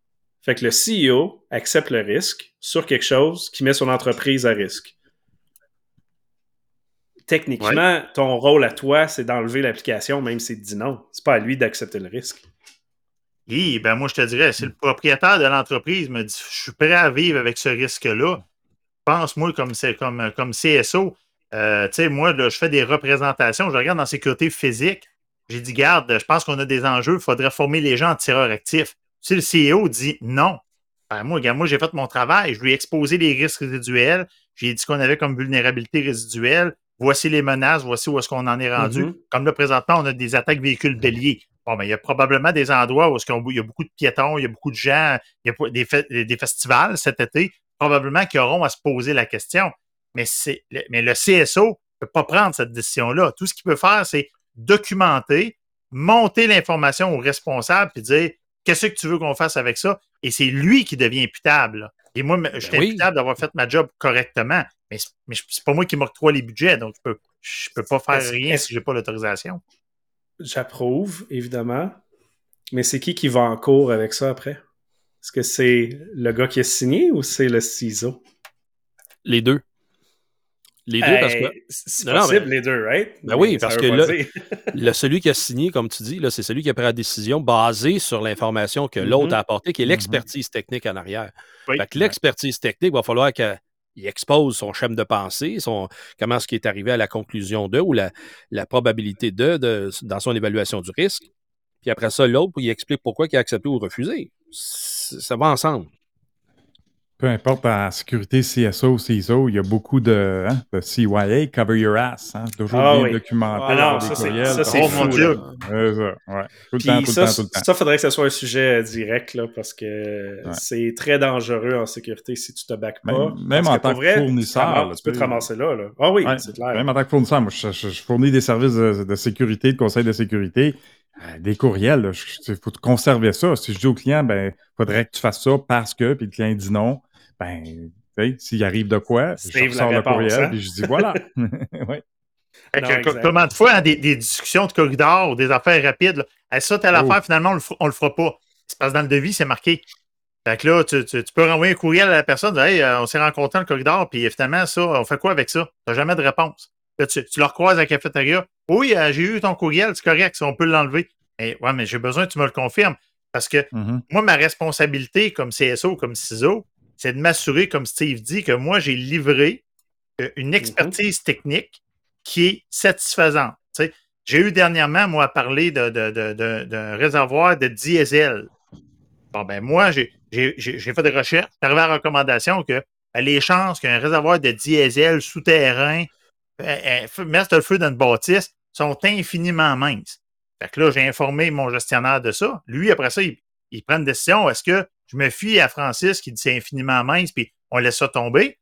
Fait que le CEO accepte le risque sur quelque chose qui met son entreprise à risque techniquement, ton rôle à toi, c'est d'enlever l'application, même s'il te dit non. C'est pas à lui d'accepter le risque. Oui, ben moi, je te dirais, si le propriétaire de l'entreprise me dit je suis prêt à vivre avec ce risque-là, pense-moi comme, comme, comme CSO. Euh, tu sais, moi, je fais des représentations, je regarde dans sécurité physique. J'ai dit, garde, je pense qu'on a des enjeux, il faudrait former les gens en tireurs actifs. Si le CEO dit non, ben moi, moi j'ai fait mon travail, je lui ai exposé les risques résiduels, j'ai dit qu'on avait comme vulnérabilité résiduelle, voici les menaces, voici où est-ce qu'on en est rendu. Mm-hmm. Comme là, présentement, on a des attaques véhicules béliers. Bon, mais il y a probablement des endroits où il y a beaucoup de piétons, il y a beaucoup de gens, il y a des, des festivals cet été, probablement qui auront à se poser la question. Mais, mais le CSO ne peut pas prendre cette décision-là. Tout ce qu'il peut faire, c'est documenter, monter l'information au responsable, puis dire qu'est-ce que tu veux qu'on fasse avec ça? Et c'est lui qui devient imputable. Et moi, je suis ben imputable d'avoir fait ma job correctement. Mais, mais c'est pas moi qui m'octroie les budgets, donc je peux, je peux pas faire rien si j'ai pas l'autorisation. J'approuve, évidemment. Mais c'est qui qui va en cours avec ça après? Est-ce que c'est le gars qui a signé ou c'est le ciseau? Les deux. Les deux, parce que. C'est possible, les deux, right? Ben oui, parce que là, le, celui qui a signé, comme tu dis, c'est celui qui a pris la décision basée sur l'information que l'autre mm-hmm. a apportée, qui est mm-hmm. l'expertise technique en arrière. Fait que l'expertise technique, il va falloir qu'il expose son schéma de pensée, son, comment est-ce qu'il est arrivé à la conclusion de ou la, la probabilité de, de, dans son évaluation du risque. Puis après ça, l'autre, il explique pourquoi il a accepté ou refusé. Ça va ensemble peu importe en sécurité CSO, CISO, il y a beaucoup de, hein, de CYA, cover your ass, hein, toujours ah, bien oui. documenté. Ah non, ça c'est oh, mon Dieu. ça, ouais. Tout le temps, tout ça, le temps, tout le temps. Ça, faudrait que ce soit un sujet euh, direct, là, parce que c'est très dangereux en sécurité si tu te back pas. Même, en tant que fournisseur. tu peux te ramasser là. là. Ah oui, c'est clair. Même en tant que fournisseur, moi, je, je, fournis des services de, sécurité, de conseil de sécurité. Euh, des courriels, il faut conserver ça. Si je dis au client, ben, faudrait que tu fasses ça parce que, puis le client dit non, ben, s'il arrive de quoi, je sors le courriel, et hein? je dis voilà. ouais. comment de fois, hein, des, discussions de corridor ou des affaires rapides, là, ça, telle oh. affaire, finalement, on le, le fera pas. C'est parce que dans le devis, c'est marqué. Fait que là, tu, peux renvoyer un courriel à la personne, hey, euh, on s'est rencontrés dans le corridor, puis finalement, ça, on fait quoi avec ça? Tu n'as jamais de réponse. tu, tu, leur croises à la cafétéria. Oui, euh, j'ai eu ton courriel, c'est correct, on peut l'enlever. Mais ouais, mais j'ai besoin que tu me le confirmes. Parce que mm-hmm. moi, ma responsabilité comme CSO, comme CISO, c'est de m'assurer, comme Steve dit, que moi, j'ai livré euh, une mm-hmm. expertise technique qui est satisfaisante. j'ai eu dernièrement, moi, à parler d'un réservoir de diesel. Bon, ben moi, j'ai fait des recherches, arrivé à la recommandation que ben, les chances qu'un réservoir de diesel souterrain euh, euh, mette le feu dans une bâtisse sont infiniment minces. Fait que là, j'ai informé mon gestionnaire de ça. Lui, après ça, il, il prend une décision. Est-ce que je me fie à Francis qui dit c'est infiniment mince, puis on laisse ça tomber.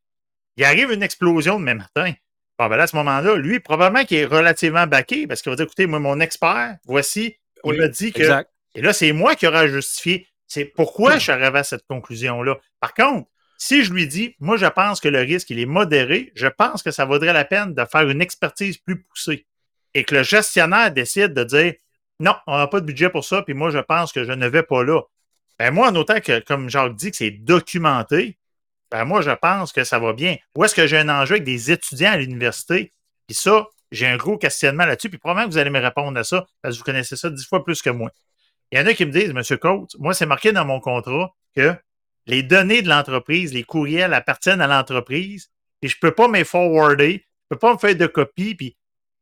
Il arrive une explosion de même matin. Bon, ben là, à ce moment-là, lui, probablement qu'il est relativement baqué parce qu'il va dire écoutez, moi, mon expert, voici, il m'a dit que. Et là, c'est moi qui aurai justifié. C'est pourquoi je suis arrivé à cette conclusion-là. Par contre, si je lui dis, moi, je pense que le risque, il est modéré, je pense que ça vaudrait la peine de faire une expertise plus poussée. Et que le gestionnaire décide de dire, non, on n'a pas de budget pour ça, puis moi, je pense que je ne vais pas là. Ben moi, en autant que, comme Jacques dit, que c'est documenté, ben moi, je pense que ça va bien. Où est-ce que j'ai un enjeu avec des étudiants à l'université? Puis ça, j'ai un gros questionnement là-dessus. Puis probablement que vous allez me répondre à ça, parce que vous connaissez ça dix fois plus que moi. Il y en a qui me disent, Monsieur Coates, moi, c'est marqué dans mon contrat que les données de l'entreprise, les courriels appartiennent à l'entreprise, et je ne peux pas me forwarder, je ne peux pas me faire de copie. Puis...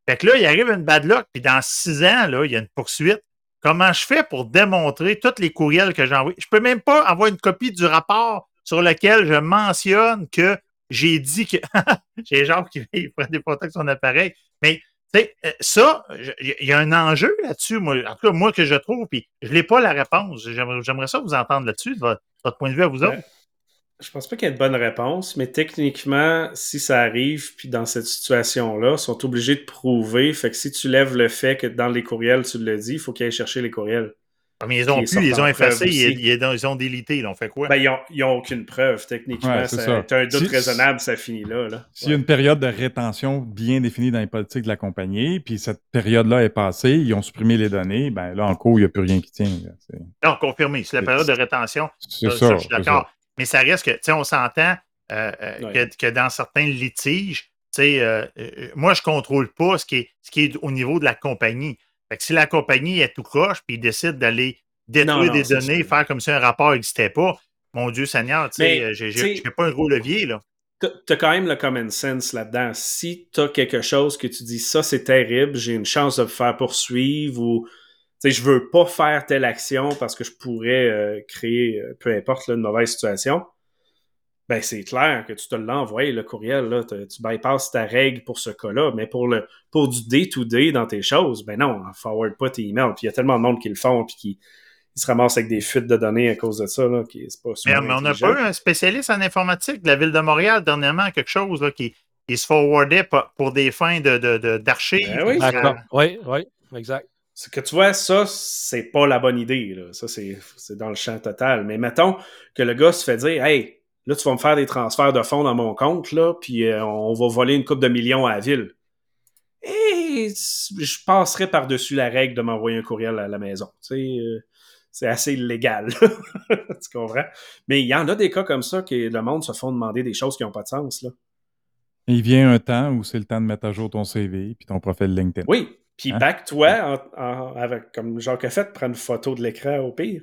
Fait que là, il arrive une bad luck, puis dans six ans, là, il y a une poursuite. Comment je fais pour démontrer tous les courriels que j'ai envoyés? Je ne peux même pas avoir une copie du rapport sur lequel je mentionne que j'ai dit que. j'ai genre qui prend des photos avec son appareil. Mais euh, ça, il y a un enjeu là-dessus, moi, en tout cas, moi que je trouve, puis je n'ai pas la réponse. J'aimerais ça vous entendre là-dessus, de votre, point de vue à vous autres. Je pense pas qu'il y ait de bonne réponse, mais techniquement, si ça arrive, puis dans cette situation-là, ils sont obligés de prouver. Fait que si tu lèves le fait que dans les courriels, tu le dis, il faut qu'ils aillent chercher les courriels. Ah, mais ils ont pu, ils ont effacé, ils, ont délité, ils ont fait quoi? Ben, ils n'ont aucune preuve, techniquement. Tu as un doute raisonnable, ça finit là. là. S'il y a une période de rétention bien définie dans les politiques de la compagnie, puis cette période-là est passée, ils ont supprimé les données, ben là, en cours, il n'y a plus rien qui tient. Non, confirmé. C'est la période de rétention. C'est ça, je suis d'accord. Mais ça reste que, tu sais, on s'entend euh, euh, que, dans certains litiges, tu sais, euh, moi, je ne contrôle pas ce qui, est, ce qui est au niveau de la compagnie. Fait que si la compagnie est tout croche puis décide d'aller détruire des données, faire comme si un rapport n'existait pas, mon Dieu Seigneur, tu sais, je n'ai pas un gros levier, là. Tu as quand même le common sense là-dedans. Si tu as quelque chose que tu dis, ça c'est terrible, j'ai une chance de me faire poursuivre ou sais, je veux pas faire telle action parce que je pourrais euh, créer, euh, peu importe, une mauvaise situation. Ben, c'est clair que tu te l'envoies, le courriel, là, tu bypasses ta règle pour ce cas-là, mais pour le pour du day-to-day dans tes choses, ben non, forward pas tes emails. Puis il y a tellement de monde qui le font puis qui se ramassent avec des fuites de données à cause de ça, là, qui c'est pas mais, mais, on n'a pas eu un spécialiste en informatique de la ville de Montréal dernièrement, quelque chose là, qui, qui se forwardait pour des fins d'archives. De, de, ben oui, oui, oui, exact. C'est que tu vois, ça, c'est pas la bonne idée. Là. Ça, c'est dans le champ total. Mais mettons que le gars se fait dire Hey, là, tu vas me faire des transferts de fonds dans mon compte, là, puis euh, on va voler une coupe de millions à la ville. Et je passerai par-dessus la règle de m'envoyer un courriel à la maison. Tu sais, euh, c'est assez illégal. tu comprends? Mais il y en a des cas comme ça que le monde se font demander des choses qui n'ont pas de sens. Là. Il vient un temps où c'est le temps de mettre à jour ton CV puis ton profil LinkedIn. Oui, puis Hein? back toi, en- en- avec, comme Jacques a fait, prendre une photo de l'écran au pire.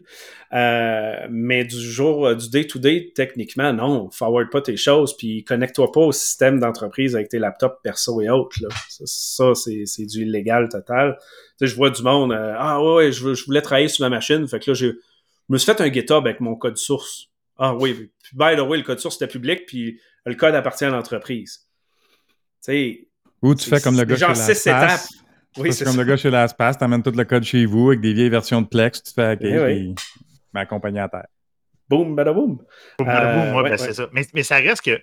Euh, mais du jour, euh, du day-to-day, techniquement, non. Forward pas tes choses, puis connecte-toi pas au système d'entreprise avec tes laptops perso et autres. Là. Ça, ça, c'est, du illégal total. Tu sais, je vois du monde, euh, ah ouais, je, voulais travailler sur ma machine, fait que là, je me suis fait un GitHub avec mon code source. Ah oui, by the way, le code source était public, puis le code appartient à l'entreprise. Tu sais, Ou tu fais comme le gars genre six étapes. Oui, c'est comme ça. le gars chez LastPass, t'amènes tout le code chez vous avec des vieilles versions de Plex, tu te fais hacker, Eh oui. puis ma compagnie à terre. Boum, badaboum. Boum, Euh, badaboum, moi, ouais, ben, ouais. c'est ça. Mais, mais ça reste que.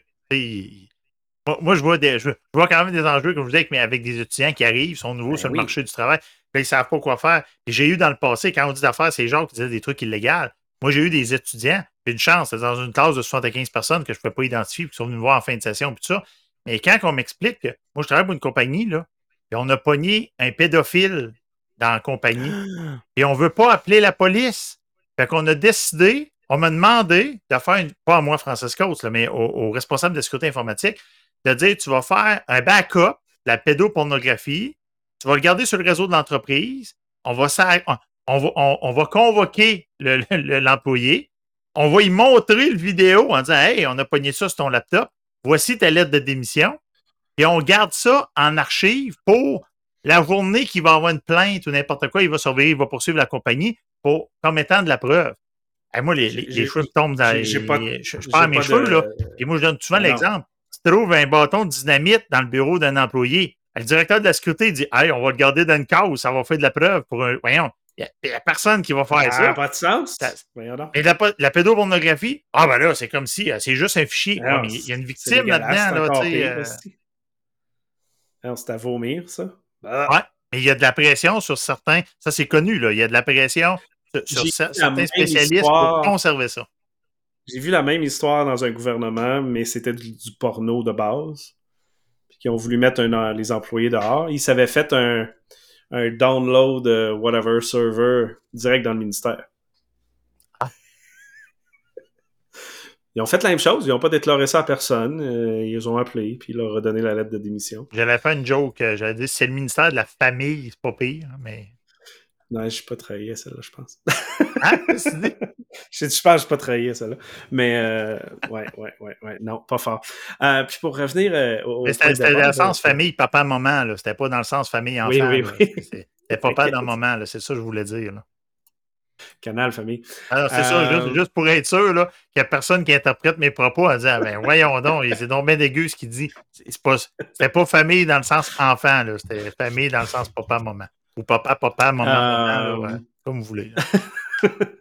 Moi, moi, je, vois des, je, je vois quand même des enjeux, comme je disais, avec, mais avec des étudiants qui arrivent, sont nouveaux Ben sur le marché du travail, puis là, ils ne savent pas quoi faire. Et j'ai eu dans le passé, quand on dit d'affaires, c'est les gens qui disaient des trucs illégaux. Moi, j'ai eu des étudiants, puis une chance, c'est dans une classe de 75 personnes que je ne pouvais pas identifier, puis qui sont venus me voir en fin de session, puis tout ça. Mais quand on m'explique que moi, je travaille pour une compagnie, là, et on a pogné un pédophile dans la compagnie, et on ne veut pas appeler la police. Fait qu'on a décidé, on m'a demandé de faire, une, pas à moi, Francis Coates, là, mais au, au responsable de sécurité informatique, de dire tu vas faire un backup de la pédopornographie, tu vas le garder sur le réseau de l'entreprise, on va, on, va, on- on va convoquer le- le- l'employé, on va y montrer le vidéo en disant Hey, on a pogné ça sur ton laptop, voici ta lettre de démission, et on garde ça en archive pour la journée qu'il va avoir une plainte ou n'importe quoi, il va surveiller, il va poursuivre la compagnie pour, comme étant de la preuve. Et moi, les, les, les cheveux tombent dans les. pas- je, je perds mes pas cheveux, de- là. Et moi, je donne souvent l'exemple. Tu trouves un bâton de dynamite dans le bureau d'un employé. Le directeur de la sécurité dit Hey, on va le garder dans une case, ça va faire de la preuve pour un. Voyons, il n'y a, personne qui va faire Ça ça. n'a pas de sens. Ça-. Et la, la pédopornographie, ah ben là, c'est comme si euh, c'est juste un fichier. Ouais, mais il y a une victime là-dedans, là, euh. Non, c'est à vomir, ça? Ah. Ouais, mais il y a de la pression sur certains. Ça, c'est connu, là. Il y a de la pression sur, certains spécialistes histoire. pour conserver ça. J'ai vu la même histoire dans un gouvernement, mais c'était du, du porno de base. Puis qui ont voulu mettre un- les employés dehors. Ils s'avaient fait un, un download euh, whatever server direct dans le ministère. Ils ont fait la même chose, ils n'ont pas déclaré ça à personne. euh, ils ont appelé, puis ils leur ont donné la lettre de démission. J'allais faire une joke. euh, J'allais dire c'est le ministère de la famille, c'est pas pire, mais. Non, je suis pas travaillé à celle-là, je pense. Hein? Dis? Je, je pense que je suis pas travaillé à celle-là. Mais euh, ouais, ouais, ouais, ouais. Non, pas fort. Euh, puis pour revenir au. C'était dans le sens famille, papa, maman. là. C'était pas dans le sens famille, enfant. Oui, oui, oui. C'était papa dans le moment. là. C'est ça que je voulais dire. Là. Canal famille. Alors, c'est ça, Euh, juste, juste pour être sûr là, qu'il n'y a personne qui interprète mes propos en disant ben voyons donc, c'est donc bien dégueu ce qu'il dit. C'est pas, c'était pas famille dans le sens enfant, là. C'était famille dans le sens papa, maman. Ou papa, papa, maman, maman, là, Euh, ouais. comme vous voulez.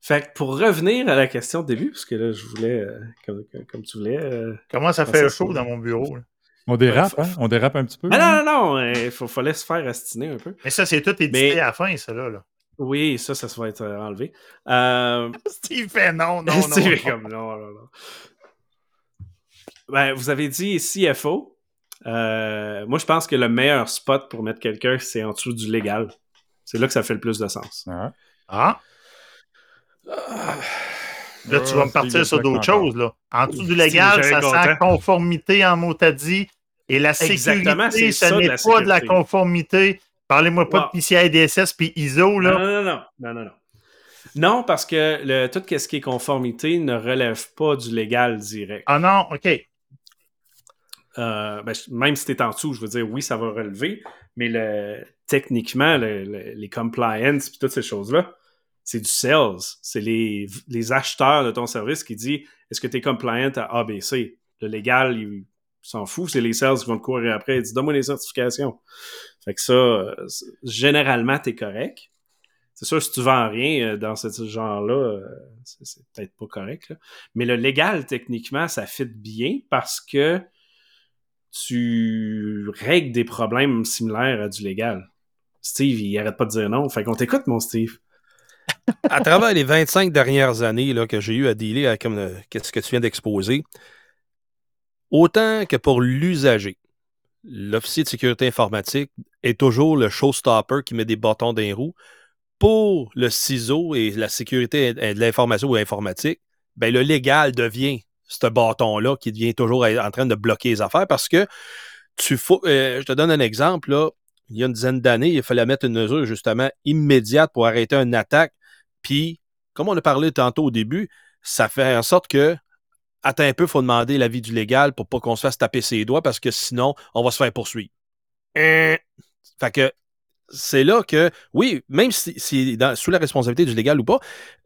Fait que pour revenir à la question de début, parce que là, je voulais, euh, comme, comme- tu voulais. euh, Comment ça Ah, fait ça, chaud dans mon bureau? là? On dérape, hein? On dérape un petit peu. Ah hein? non, non, non, il fallait se faire astiner un peu. Mais ça, c'est tout édité Mais- à la fin, ça, là. là. Oui, ça, ça va être euh, enlevé. Euh, Steve fait non, non, non. Steve est non. comme non, non, non. Ben, vous avez dit CFO. Euh, moi, je pense que le meilleur spot pour mettre quelqu'un, c'est en dessous du légal. C'est là que ça fait le plus de sens. Ah. Ah, là, tu vas me partir sur d'autres choses, là. En dessous du légal, ça j'avais sent content. conformité en mot à dit. Et la Exactement, sécurité, c'est ce ça, n'est pas de la conformité. Parlez-moi pas Wow. de PCI DSS puis ISO, là. Non, non, non, non, non, non. Non, parce que le, tout ce qui est conformité ne relève pas du légal direct. Ah non, OK. Euh, ben, même si tu es en dessous, je veux dire, oui, ça va relever, mais le, techniquement, le- le- les compliance et toutes ces choses-là, c'est du sales. C'est les, les acheteurs de ton service qui disent est-ce que tu es compliant à ABC Le légal, il s'en fout. C'est les sales qui vont te courir après et disent donne-moi les certifications. Fait que ça, euh, généralement, tu es correct. C'est sûr, si tu vends rien euh, dans ce genre-là, euh, c'est peut-être pas correct. Mais le légal, techniquement, ça fit bien parce que tu règles des problèmes similaires à du légal. Steve, il arrête pas de dire non. Fait qu'on t'écoute, mon Steve. à travers les 25 dernières années que j'ai eu à dealer avec ce que tu viens d'exposer, autant que pour l'usager, l'officier de sécurité informatique est toujours le showstopper qui met des bâtons dans les roues. Pour le ciseau et la sécurité de l'information ou informatique, ben, le légal devient ce bâton-là qui devient toujours en train de bloquer les affaires parce que tu faut. Euh, je te donne un exemple, là. Il y a une dizaine d'années, il fallait mettre une mesure justement immédiate pour arrêter une attaque. Puis, comme on a parlé tantôt au début, ça fait en sorte que attends un peu, il faut demander l'avis du légal pour pas qu'on se fasse taper ses doigts parce que sinon, on va se faire poursuivre. Euh. Fait que c'est là que, oui, même si, si sous la responsabilité du légal ou pas,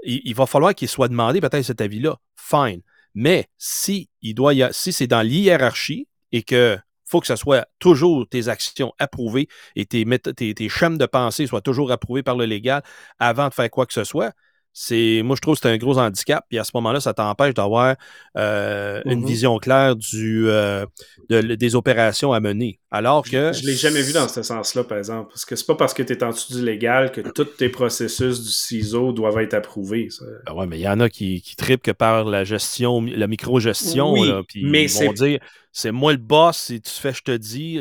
il, va falloir qu'il soit demandé peut-être cet avis-là. Fine. Mais si il doit y si c'est dans l'hiérarchie et que faut que ce soit toujours tes actions approuvées et tes, tes, de pensée soient toujours approuvés par le légal avant de faire quoi que ce soit, c'est moi je trouve que c'est un gros handicap puis à ce moment-là ça t'empêche d'avoir euh, une mm-hmm. vision claire du euh, des opérations à mener alors que je, l'ai jamais vu dans ce sens-là par exemple parce que c'est pas parce que tu es en dessous du légal que tous tes processus du CISO doivent être approuvés ça. Ben ouais mais il y en a qui, qui tripent que par la gestion la micro-gestion oui, puis mais ils vont dire c'est moi le boss si tu fais je te dis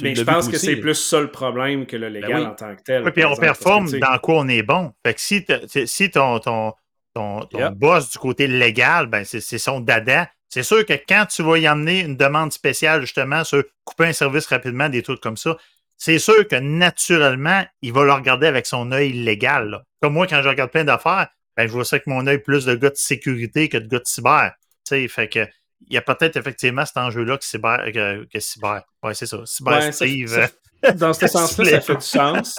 mais je pense que c'est plus ça le problème que le ben légal en tant que tel. Oui, puis on performe dans quoi on est bon. Fait que si, si ton, ton, ton, boss du côté légal, ben c'est son dada, c'est sûr que quand tu vas y emmener une demande spéciale justement sur couper un service rapidement, des trucs comme ça, c'est sûr que naturellement, il va le regarder avec son œil légal. Comme moi, quand je regarde plein d'affaires, ben, je vois ça avec mon œil plus de gars de sécurité que de gars de cyber. fait que il y a peut-être effectivement cet enjeu-là que cyber. Que, que cyber. Ouais, c'est ça. Cyber Steve. dans ce sens-là, ça fait du sens.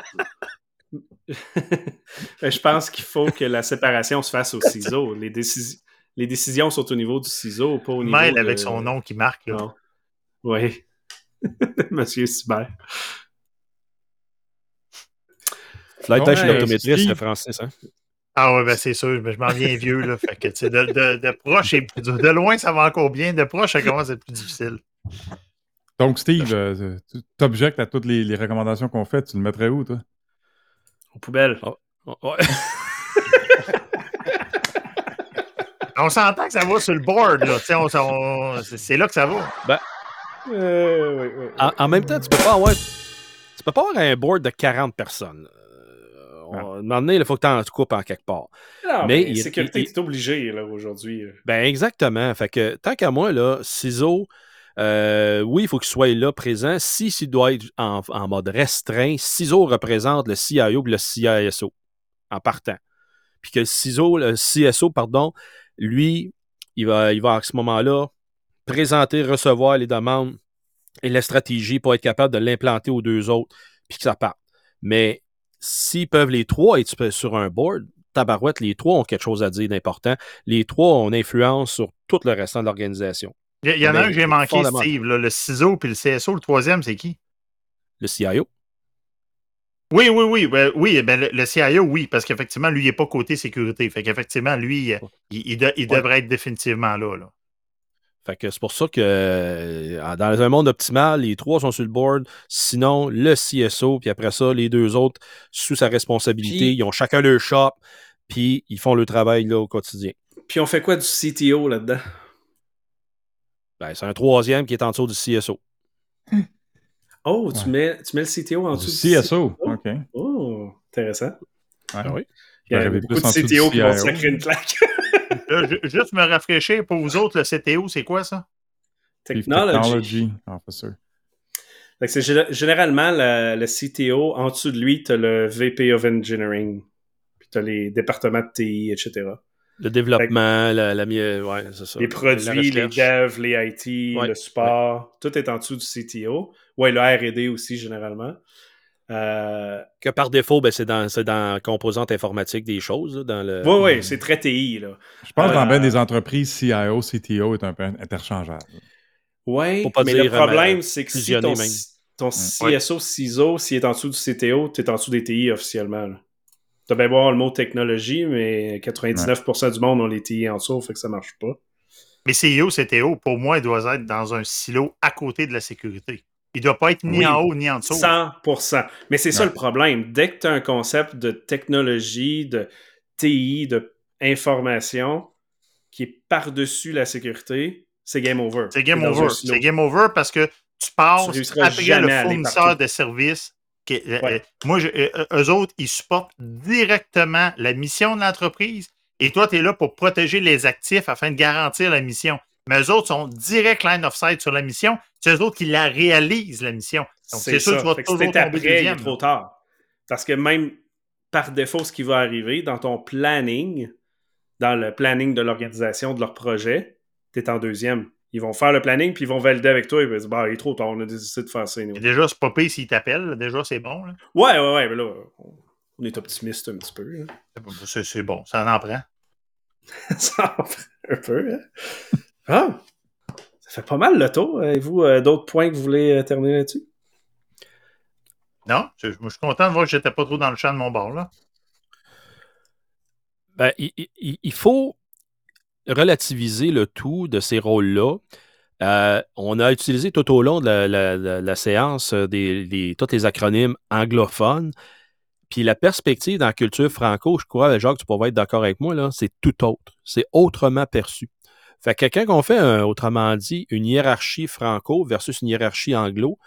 je pense qu'il faut que la séparation se fasse au ciseau. Les, les décisions sont au niveau du ciseau, pas au niveau. Mail avec son nom qui marque. Là. Oui. Monsieur Cyber. Flight Dash l'autométriste, c'est français, ça. Ah ouais, ben c'est sûr, mais je m'en viens vieux. Là, fait que, de, de, de, proche et de loin, ça va encore bien. De proche, ça commence à être plus difficile. Donc, Steve, euh, tu t'objectes à toutes les, recommandations qu'on fait. Tu le mettrais où, toi? Aux poubelles. Oh, oh, ouais. on s'entend que ça va sur le board. Là. c'est là que ça va. Ben, euh, oui, oui. En, en, même temps, tu peux pas avoir, tu peux pas avoir un board de 40 personnes. Un moment donné, il faut que tu en coupes en quelque part. Non, mais, mais sécurité, tu es obligé aujourd'hui. Ben exactement. Fait que tant qu'à moi, là, ciseaux, euh, oui, il faut qu'il soit là présent. Si s'il doit être en, mode restreint, ciseaux représente le CIO et le CISO en partant. Puis que le ciseau, le CSO, pardon, lui, il va, il va à ce moment-là présenter, recevoir les demandes et la stratégie pour être capable de l'implanter aux deux autres, puis que ça parte. Mais s'ils peuvent les trois être sur un board, tabarouette, les trois ont quelque chose à dire d'important. Les trois ont une influence sur tout le restant de l'organisation. Il y, en a un que j'ai manqué, Steve, le CISO puis le CSO. Le troisième, c'est qui? Le CIO. Oui, oui, oui. Ben, oui, ben, le, CIO, oui, parce qu'effectivement, lui, il n'est pas côté sécurité. Fait qu'effectivement, lui, il, devrait être définitivement là. là. Fait que c'est pour ça que euh, dans un monde optimal, les trois sont sur le board. Sinon, le CSO, puis après ça, les deux autres sous sa responsabilité. ils ont chacun leur shop, puis ils font le travail là, au quotidien. Puis on fait quoi du CTO là-dedans? Ben, c'est un troisième qui est en dessous du CSO. Oh, tu, mets, tu mets le CTO en dessous du CSO. OK. Oh, intéressant. Ah oui. Il y a beaucoup de CTO qui vont sacrer une claque. Juste me rafraîchir pour vous autres, le CTO, c'est quoi ça? Technology. Officer. C'est généralement le, CTO, en dessous de lui, tu as le VP of Engineering, puis tu as les départements de TI, etc. Le développement, la, la ouais, c'est ça. Les produits, les devs, les IT, le support, tout est en dessous du CTO. Ouais, le RD aussi, généralement. Euh, que par défaut, ben, c'est dans, dans la composante informatique des choses. dans le... Oui, oui, c'est très TI. Là. Je pense que dans euh, bien des entreprises, CIO, CTO est un peu interchangeable. Oui, mais le problème, c'est que si ton, ton CSO, CISO, s'il est en dessous du CTO, tu es en dessous des TI officiellement. Tu as bien voir le mot technologie, mais 99% du monde ont les TI en dessous, fait que ça marche pas. Mais CIO, CTO, pour moi, il doit être dans un silo à côté de la sécurité. Il ne doit pas être ni en haut ni en dessous. 100%. Mais c'est ça le problème. Dès que tu as un concept de technologie, de TI, de information qui est par-dessus la sécurité, c'est game over. C'est game over. C'est game over parce que tu passes après le fournisseur de services. Qui, euh, euh, moi, euh, eux autres, ils supportent directement la mission de l'entreprise et toi, tu es là pour protéger les actifs afin de garantir la mission. Mais eux autres sont direct line of sight sur la mission. C'est eux autres qui la réalisent, la mission. Donc, c'est sûr que tu vas toujours après, trop tard. Parce que même par défaut, ce qui va arriver dans ton planning, dans le planning de l'organisation de leur projet, tu es en deuxième. Ils vont faire le planning, puis ils vont valider avec toi. Ils vont dire bah, il est trop tard, on a décidé de faire ça. Et déjà, c'est pas pire s'ils t'appellent. Déjà, c'est bon. Là. Ouais, ouais, ouais. Mais là, on est optimiste un petit peu. C'est bon, ça en prend. ça en prend un peu. Hein? Ah! Ça fait pas mal le tour. Avez-vous euh, d'autres points que vous voulez euh, terminer là-dessus? Non, je, je, suis content de voir que j'étais pas trop dans le champ de mon bord. Là. Ben, il, il, il, faut relativiser le tout de ces rôles-là. Euh, on a utilisé tout au long de la, la, la, la séance des, des, tous les acronymes anglophones. Puis la perspective dans la culture franco, je crois, Jacques, tu pourrais être d'accord avec moi, là, c'est tout autre. C'est autrement perçu. Fait que quand on fait, un, autrement dit, une hiérarchie franco versus une hiérarchie anglo,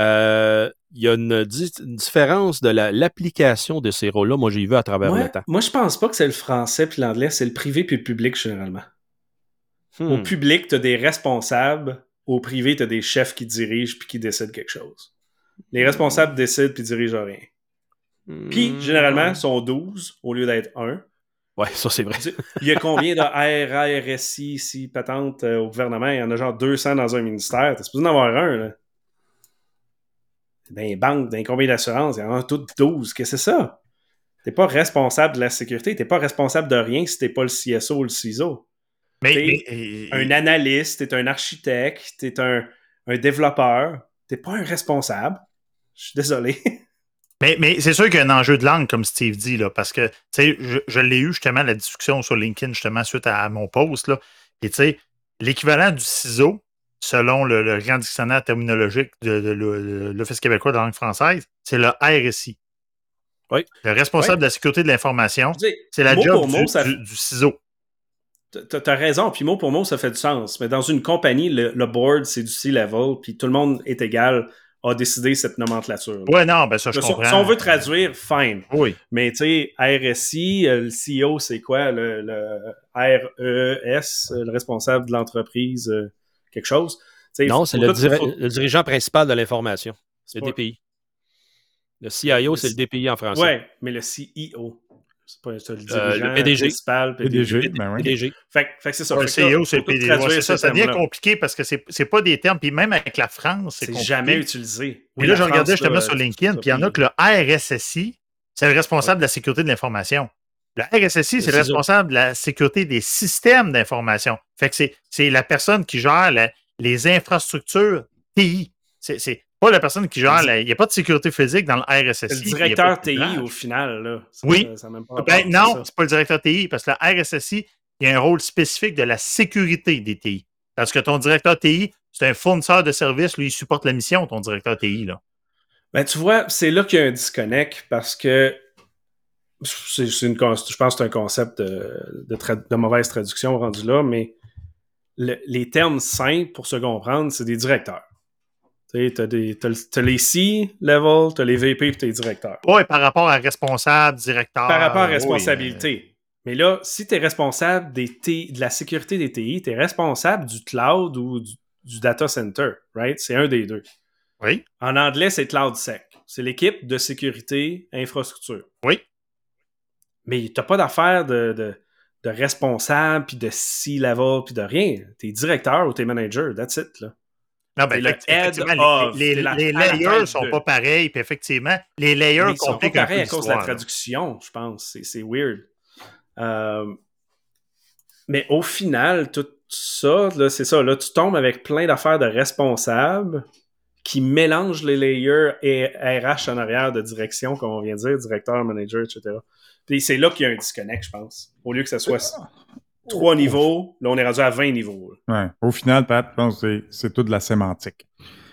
euh, il y a une, di une différence de l'application de ces rôles-là. Moi, j'ai vu à travers le temps. Moi, je pense pas que c'est le français puis l'anglais, c'est le privé puis le public généralement. Hmm. Au public, tu as des responsables. Au privé, tu as des chefs qui dirigent puis qui décident quelque chose. Les responsables décident puis dirigent rien. Puis, Hmm. généralement, ils sont 12 au lieu d'être 1. Ouais, ça c'est vrai. Il y a combien de RA, RSI, si patente euh, au gouvernement? Il y en a genre 200 dans un ministère. T'es supposé en avoir un, là. Dans les banques, dans les compagnies d'assurance, il y en a toutes 12. Qu'est-ce que c'est ça? T'es pas responsable de la sécurité. T'es pas responsable de rien si t'es pas le CSO ou le CISO. Mais, T'es mais- un analyste, t'es un architecte, t'es un, un développeur. T'es pas un responsable. Je suis désolé. Mais, mais c'est sûr qu'il y a un enjeu de langue, comme Steve dit, là, parce que, tu sais, je, je l'ai eu justement la discussion sur LinkedIn, justement, suite à, mon post, là. Et tu sais, l'équivalent du ciseau, selon le, le grand dictionnaire terminologique de, de, de l'Office québécois de la langue française, c'est le RSI. Oui. Le responsable Oui. de la sécurité de l'information, c'est la mot job pour du, mot, ça- du- du ciseau. T'as t'as raison, puis mot pour mot, ça fait du sens. Mais dans une compagnie, le, le board, c'est du C-level, puis tout le monde est égal, a décidé cette nomenclature. Ouais, non, ben ça, je si, comprends. si on veut traduire, fine. Oui. Mais tu sais, RSI, euh, le CEO, c'est quoi? Le, le RES, euh, le responsable de l'entreprise, euh, quelque chose? Non, c'est le, tout- diri- faut- le dirigeant principal de l'information. C'est le pas- DPI. Le CIO, c'est le DPI en français. Ouais, mais le CEO. C'est pas c'est le Euh, dirigeant le PDG. principal, PDG, ben oui. PDG. Fait, que- fait que c'est ça. Là, CEO, c'est le PDG. ça, ça devient compliqué parce que c'est c'est pas des termes. Puis même avec la France, c'est jamais utilisé. Et Oui, là, je regardais justement là, sur LinkedIn, puis il y en a que le RSSI, c'est le responsable de la sécurité de l'information. Le RSSI, c'est le responsable de la sécurité des systèmes d'information. Fait que c'est- c'est la personne qui gère la- les infrastructures TI. C'est c'est pas la personne qui gère. Il n'y a pas de sécurité physique dans le RSSI. Le directeur TI au final. Là. Ça- Oui. ça même pas Ben, non, c'est pas le directeur TI, parce que le RSSI, il y a un rôle spécifique de la sécurité des TI. Parce que ton directeur TI, c'est un fournisseur de services, lui, il supporte la mission, ton directeur TI. Là. Ben, tu vois, c'est là qu'il y a un disconnect parce que c'est, une, je pense que c'est un concept de, de, tra- de mauvaise traduction rendu là, mais le- les termes simples pour se comprendre, c'est des directeurs. T'as, des, t'as, le- t'as les C-level, t'as les VP puis t'as les directeurs. Oui, par rapport à responsable, directeur. Par rapport à oui, responsabilité. Mais là, si tu es responsable des T- de la sécurité des TI, tu es responsable du cloud ou du, du data center, right? C'est un des deux. euh, Oui, En anglais, c'est CloudSec. C'est l'équipe de sécurité infrastructure. oui. Mais tu n'as pas d'affaire de, de, de responsable, puis de C-level, puis de rien. Tu es directeur ou tu es manager, that's it. Là. Non, ben, effectivement, les, of, les- la- layers tête sont de. pas pareils, puis effectivement, les layers ils sont pas pareils à cause de la traduction, je pense. C'est- C'est weird. Euh, mais au final, tout ça, là, c'est ça. Là, tu tombes avec plein d'affaires de responsables qui mélangent les layers et RH en arrière de direction, comme on vient de dire, directeur, manager, etc. Puis c'est là qu'il y a un disconnect, je pense. Au lieu que ce soit trois niveaux, là, on est rendu à 20 niveaux. là. Ouais. Au final, Pat, je pense que c'est- c'est toute de la sémantique.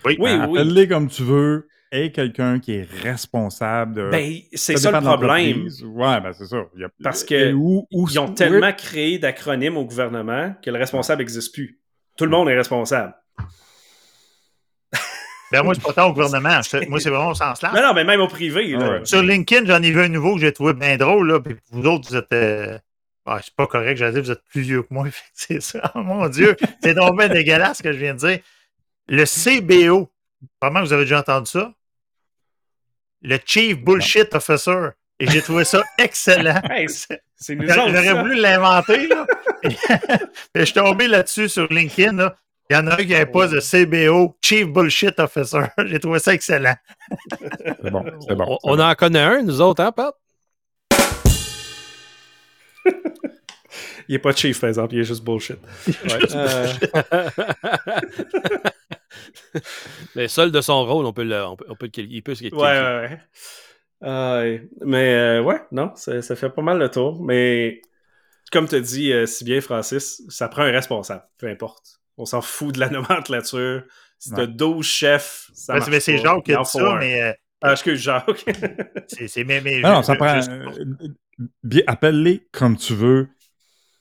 Oui, Oui, oui. Appelle-les comme tu veux. Et quelqu'un qui est responsable de. Ben, c'est ça, le problème. Ouais, ben c'est ça. Il y a- Parce que où- où- Ils ont où- tellement créé d'acronymes au gouvernement que le responsable n'existe plus. Tout le monde est responsable. Ben, moi, c'est pas tant au gouvernement. Je- moi, c'est vraiment au sens large. Non, non, mais même au privé. là. Ah ouais. Sur LinkedIn, j'en ai vu un nouveau que j'ai trouvé bien drôle. Là, puis vous autres, vous êtes. euh, Ah, c'est pas correct, j'allais dire, vous êtes plus vieux que moi. C'est ça. Oh, mon Dieu, c'est donc bien dégueulasse ce que je viens de dire. Le CBO, probablement que vous avez déjà entendu ça? Le Chief Bullshit Officer. Et j'ai trouvé ça excellent. Hey, J'aurais voulu l'inventer. je suis tombé là-dessus sur LinkedIn. là. Il y en a un qui a un poste de CBO, Chief Bullshit Officer. J'ai trouvé ça excellent. C'est bon, c'est bon. on, on en connaît un, nous autres, hein, Pat? Il est pas chief, par exemple, il est juste bullshit. Euh, Mais seul de son rôle, on peut le, on peut, on peut. Il peut se Ouais, qualifier. ouais, ouais. Ouais. mais euh, ouais, non, ça, ça fait pas mal le tour. Mais comme tu dis euh, si bien, Francis, ça prend un responsable, peu importe. On s'en fout de la nomenclature. Si t'as Ouais. 12 chefs, ça Ouais, marche mais c'est. Jacques qui a dit ça, un. mais euh, Ah, excuse, Jacques. c'est mais, mais Non, je- ça je- prend. je- euh, bien, appelle-les comme tu veux,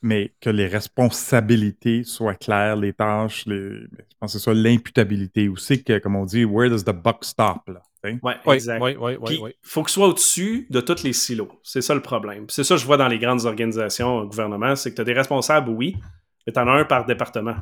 mais que les responsabilités soient claires, les tâches, les, je pense que c'est ça, l'imputabilité aussi, que, comme on dit, where does the buck stop? Là, ouais, Oui, exact. oui, oui, oui, Puis, oui. faut que ce soit au-dessus de tous les silos. C'est ça le problème. C'est ça que je vois dans les grandes organisations, au gouvernement, c'est que tu as des responsables, oui, mais tu en as un par département.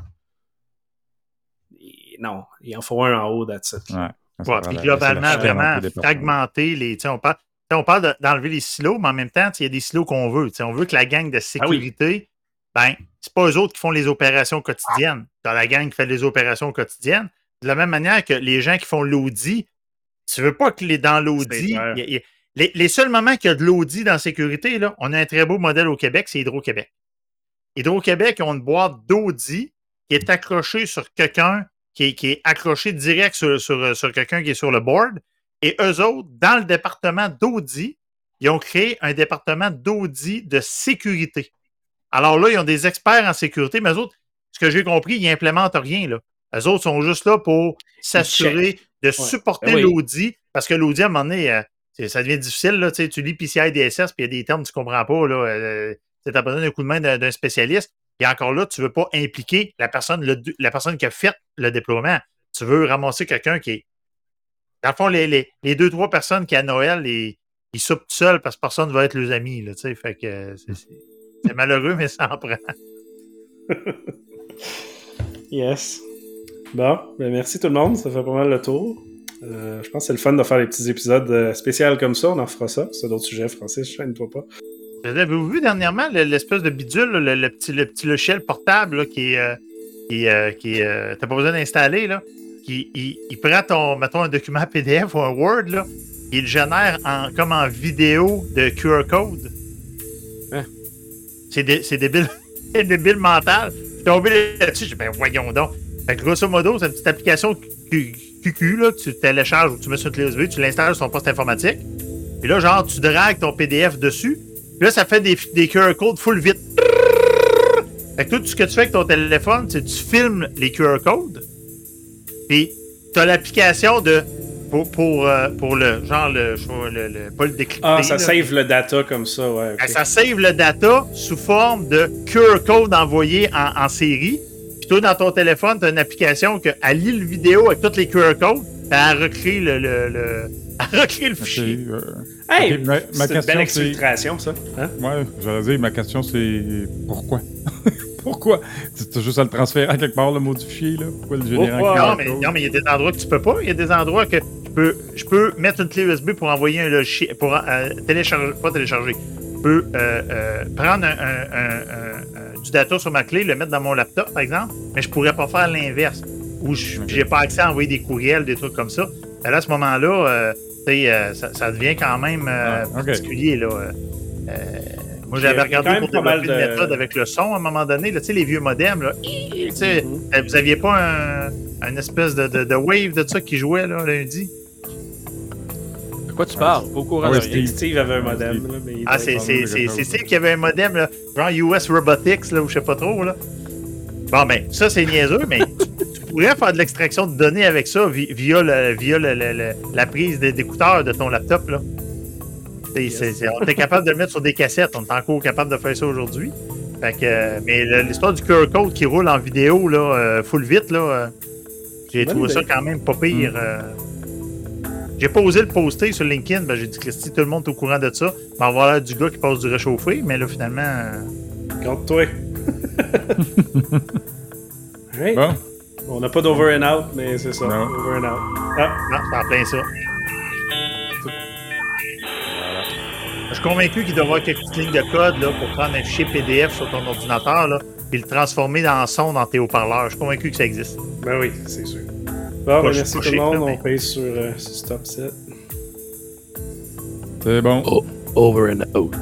Et non, il en faut un en haut, that's it. Ouais. Ça, ça Ouais, prend puis la- globalement, vraiment, fragmenter les. tu sais, On parle, on parle de- d'enlever les silos, mais en même temps, il y a des silos qu'on veut. Tu sais, On veut que la gang de Ah sécurité, ben, c'est pas eux autres qui font les opérations quotidiennes. Dans la gang qui fait les opérations quotidiennes. De la même manière que les gens qui font l'audit, tu veux pas que les, dans l'audit. Les, les seuls moments qu'il y a de l'audit dans la sécurité, là, on a un très beau modèle au Québec, c'est Hydro-Québec. Hydro-Québec ont une boîte d'audit qui est accrochée sur quelqu'un, qui est, qui est accroché direct sur, sur, sur quelqu'un qui est sur le board. Et eux autres, dans le département d'audit, ils ont créé un département d'audit de sécurité. Alors là, ils ont des experts en sécurité, mais eux autres, ce que j'ai compris, ils n'implémentent rien. Là. Eux autres sont juste là pour s'assurer de supporter Ben oui. l'audit, parce que l'audit, à un moment donné, euh, ça devient difficile. Là, tu sais, tu lis PCI DSS, puis il y a des termes que tu ne comprends pas. Là, euh, tu as besoin d'un coup de main d'un spécialiste. Et encore là, tu ne veux pas impliquer la personne, le- la personne qui a fait le déploiement. Tu veux ramasser quelqu'un qui est. Dans le fond, les, les, les deux, trois personnes qui à Noël, ils, ils soupent tout seuls parce que personne ne va être leurs amis. Là, tu sais, fait que c'est malheureux, mais ça en prend. Yes. Bon, ben merci tout le monde, ça fait pas mal le tour. Euh, je pense que c'est le fun de faire des petits épisodes euh, spéciaux comme ça, on en fera ça. C'est d'autres sujets, Francis, chaîne-toi pas. Avez-vous vu dernièrement le- l'espèce de bidule, le, le petit, le petit logiciel portable là, qui euh, qui, euh, qui euh, T'as pas besoin d'installer, là. Qui, il, il prend ton, mettons, un document PDF ou un Word, là. Il le génère en, comme en vidéo de QR code. C'est dé- c'est débile. Débile mental. Je suis tombé là-dessus. J'ai dit, ben voyons donc. Fait que grosso modo, c'est une petite application QQ là, tu télécharges ou tu mets sur une clé USB, tu l'installes sur ton poste informatique. Puis là, genre, tu dragues ton PDF dessus. Puis là, ça fait des, QR codes full vite. Fait que tout ce que tu fais avec ton téléphone, c'est que tu filmes les QR codes. Puis tu as l'application de. Pour, pour, euh, pour le genre, le, le, le- pas le décrypter. Ah, ça là, save le data comme ça, ouais. ben, Ça save le data sous forme de QR code envoyé en, en série. Puis toi, dans ton téléphone, tu as une application que, elle lit le vidéo avec tous les QR codes, puis elle recrée le, le, le- elle recrée le fichier. euh, Hey! ok, ma- ma c'est une belle exfiltration, ça. Hein? Ouais, j'allais dire, ma question c'est pourquoi? pourquoi? Tu as juste à le transférer à quelque part, le modifier, là? Pourquoi le générer Pourquoi? Non, mais non, mais il y a des endroits que tu peux pas. Il y a des endroits que je peux, je peux mettre une clé USB pour envoyer un logiciel, pour euh, télécharger, pas télécharger. Je peux euh, euh, prendre un- un- un- un- un- du data sur ma clé, le mettre dans mon laptop, par exemple, mais je pourrais pas faire l'inverse. Où n'ai pas accès à envoyer des courriels, des trucs comme ça. Et là, à ce moment-là, ça, ça devient quand même Ah, particulier. Là. Euh, moi, j'avais regardé pour développer une de- méthode avec le son à un moment donné. là, Tu sais, les vieux modems, là, tu sais, euh, Vous aviez pas un, un espèce de, de, de wave de ça qui jouait là, lundi? De quoi tu parles? Pas au courant Ah ouais. Steve. Steve avait un modem, là, mais il Ah, c'est Steve qui avait un modem, là, genre US Robotics, là, ou je sais pas trop. Là. Bon, ben, ça, c'est niaiseux, mais tu, pourrais faire de l'extraction de données avec ça vi- via, le- via le- le- le- la prise des- d'écouteurs de ton laptop. Là. On est capable de le mettre sur des cassettes. On est encore capable de faire ça aujourd'hui. Fait que, euh, mais l'histoire du QR code qui roule en vidéo là, euh, full vite, là, euh, j'ai trouvé ça quand même pas pire. euh. J'ai pas osé le poster sur LinkedIn. Ben, j'ai dit, Christy, tout le monde est au courant de ça. Mais avoir l'air du gars qui passe du réchauffé. Mais là, finalement, Compte-toi. Bon, On n'a pas d'over and out, mais c'est ça. Non. Over and out. Ah, Non, c'est en plein ça. Suis convaincu qu'il doit y avoir quelques petites lignes de code là, pour prendre un fichier PDF sur ton ordinateur là, et le transformer en son dans tes haut-parleurs. Je suis convaincu que ça existe. ben oui, c'est sûr. Bon, ben, merci tout le monde. là, On paye sur euh, ce stop set. c'est bon. Oh, over and out.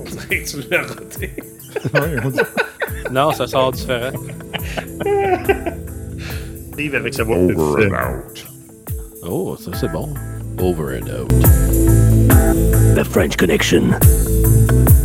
On dirait que tu l'as raté. Non, ça sort différent. Steve avec sa voix. Over and out. Oh, ça c'est bon. Over and out. The French Connection.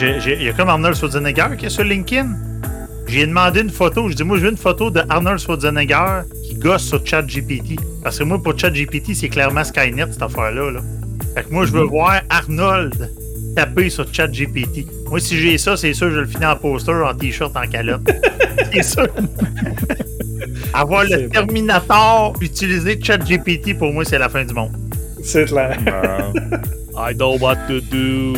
Il y a comme Arnold Schwarzenegger qui est sur LinkedIn. J'ai demandé une photo. Je dis, moi, je veux une photo de Arnold Schwarzenegger qui gosse sur ChatGPT. Parce que moi, pour ChatGPT, c'est clairement Skynet, cette affaire-là. là. Fait que moi, je veux voir Arnold taper sur ChatGPT. Moi, si j'ai ça, c'est sûr que je le finis en poster, en t-shirt, en calotte. c'est sûr. Avoir C'est le bon. Terminator utiliser ChatGPT, pour moi, c'est la fin du monde. C'est clair. Bon. I know what to do.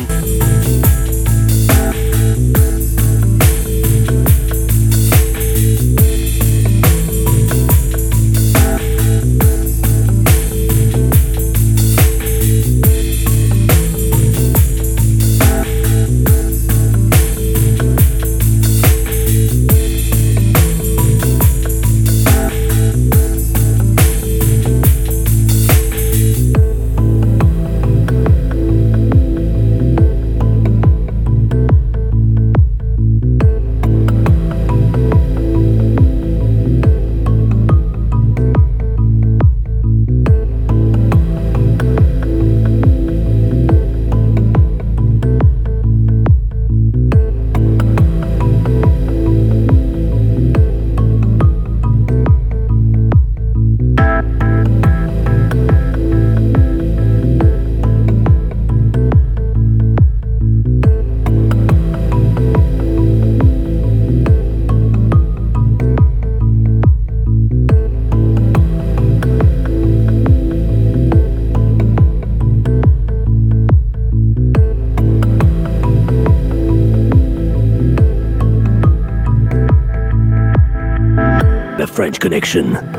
Connection.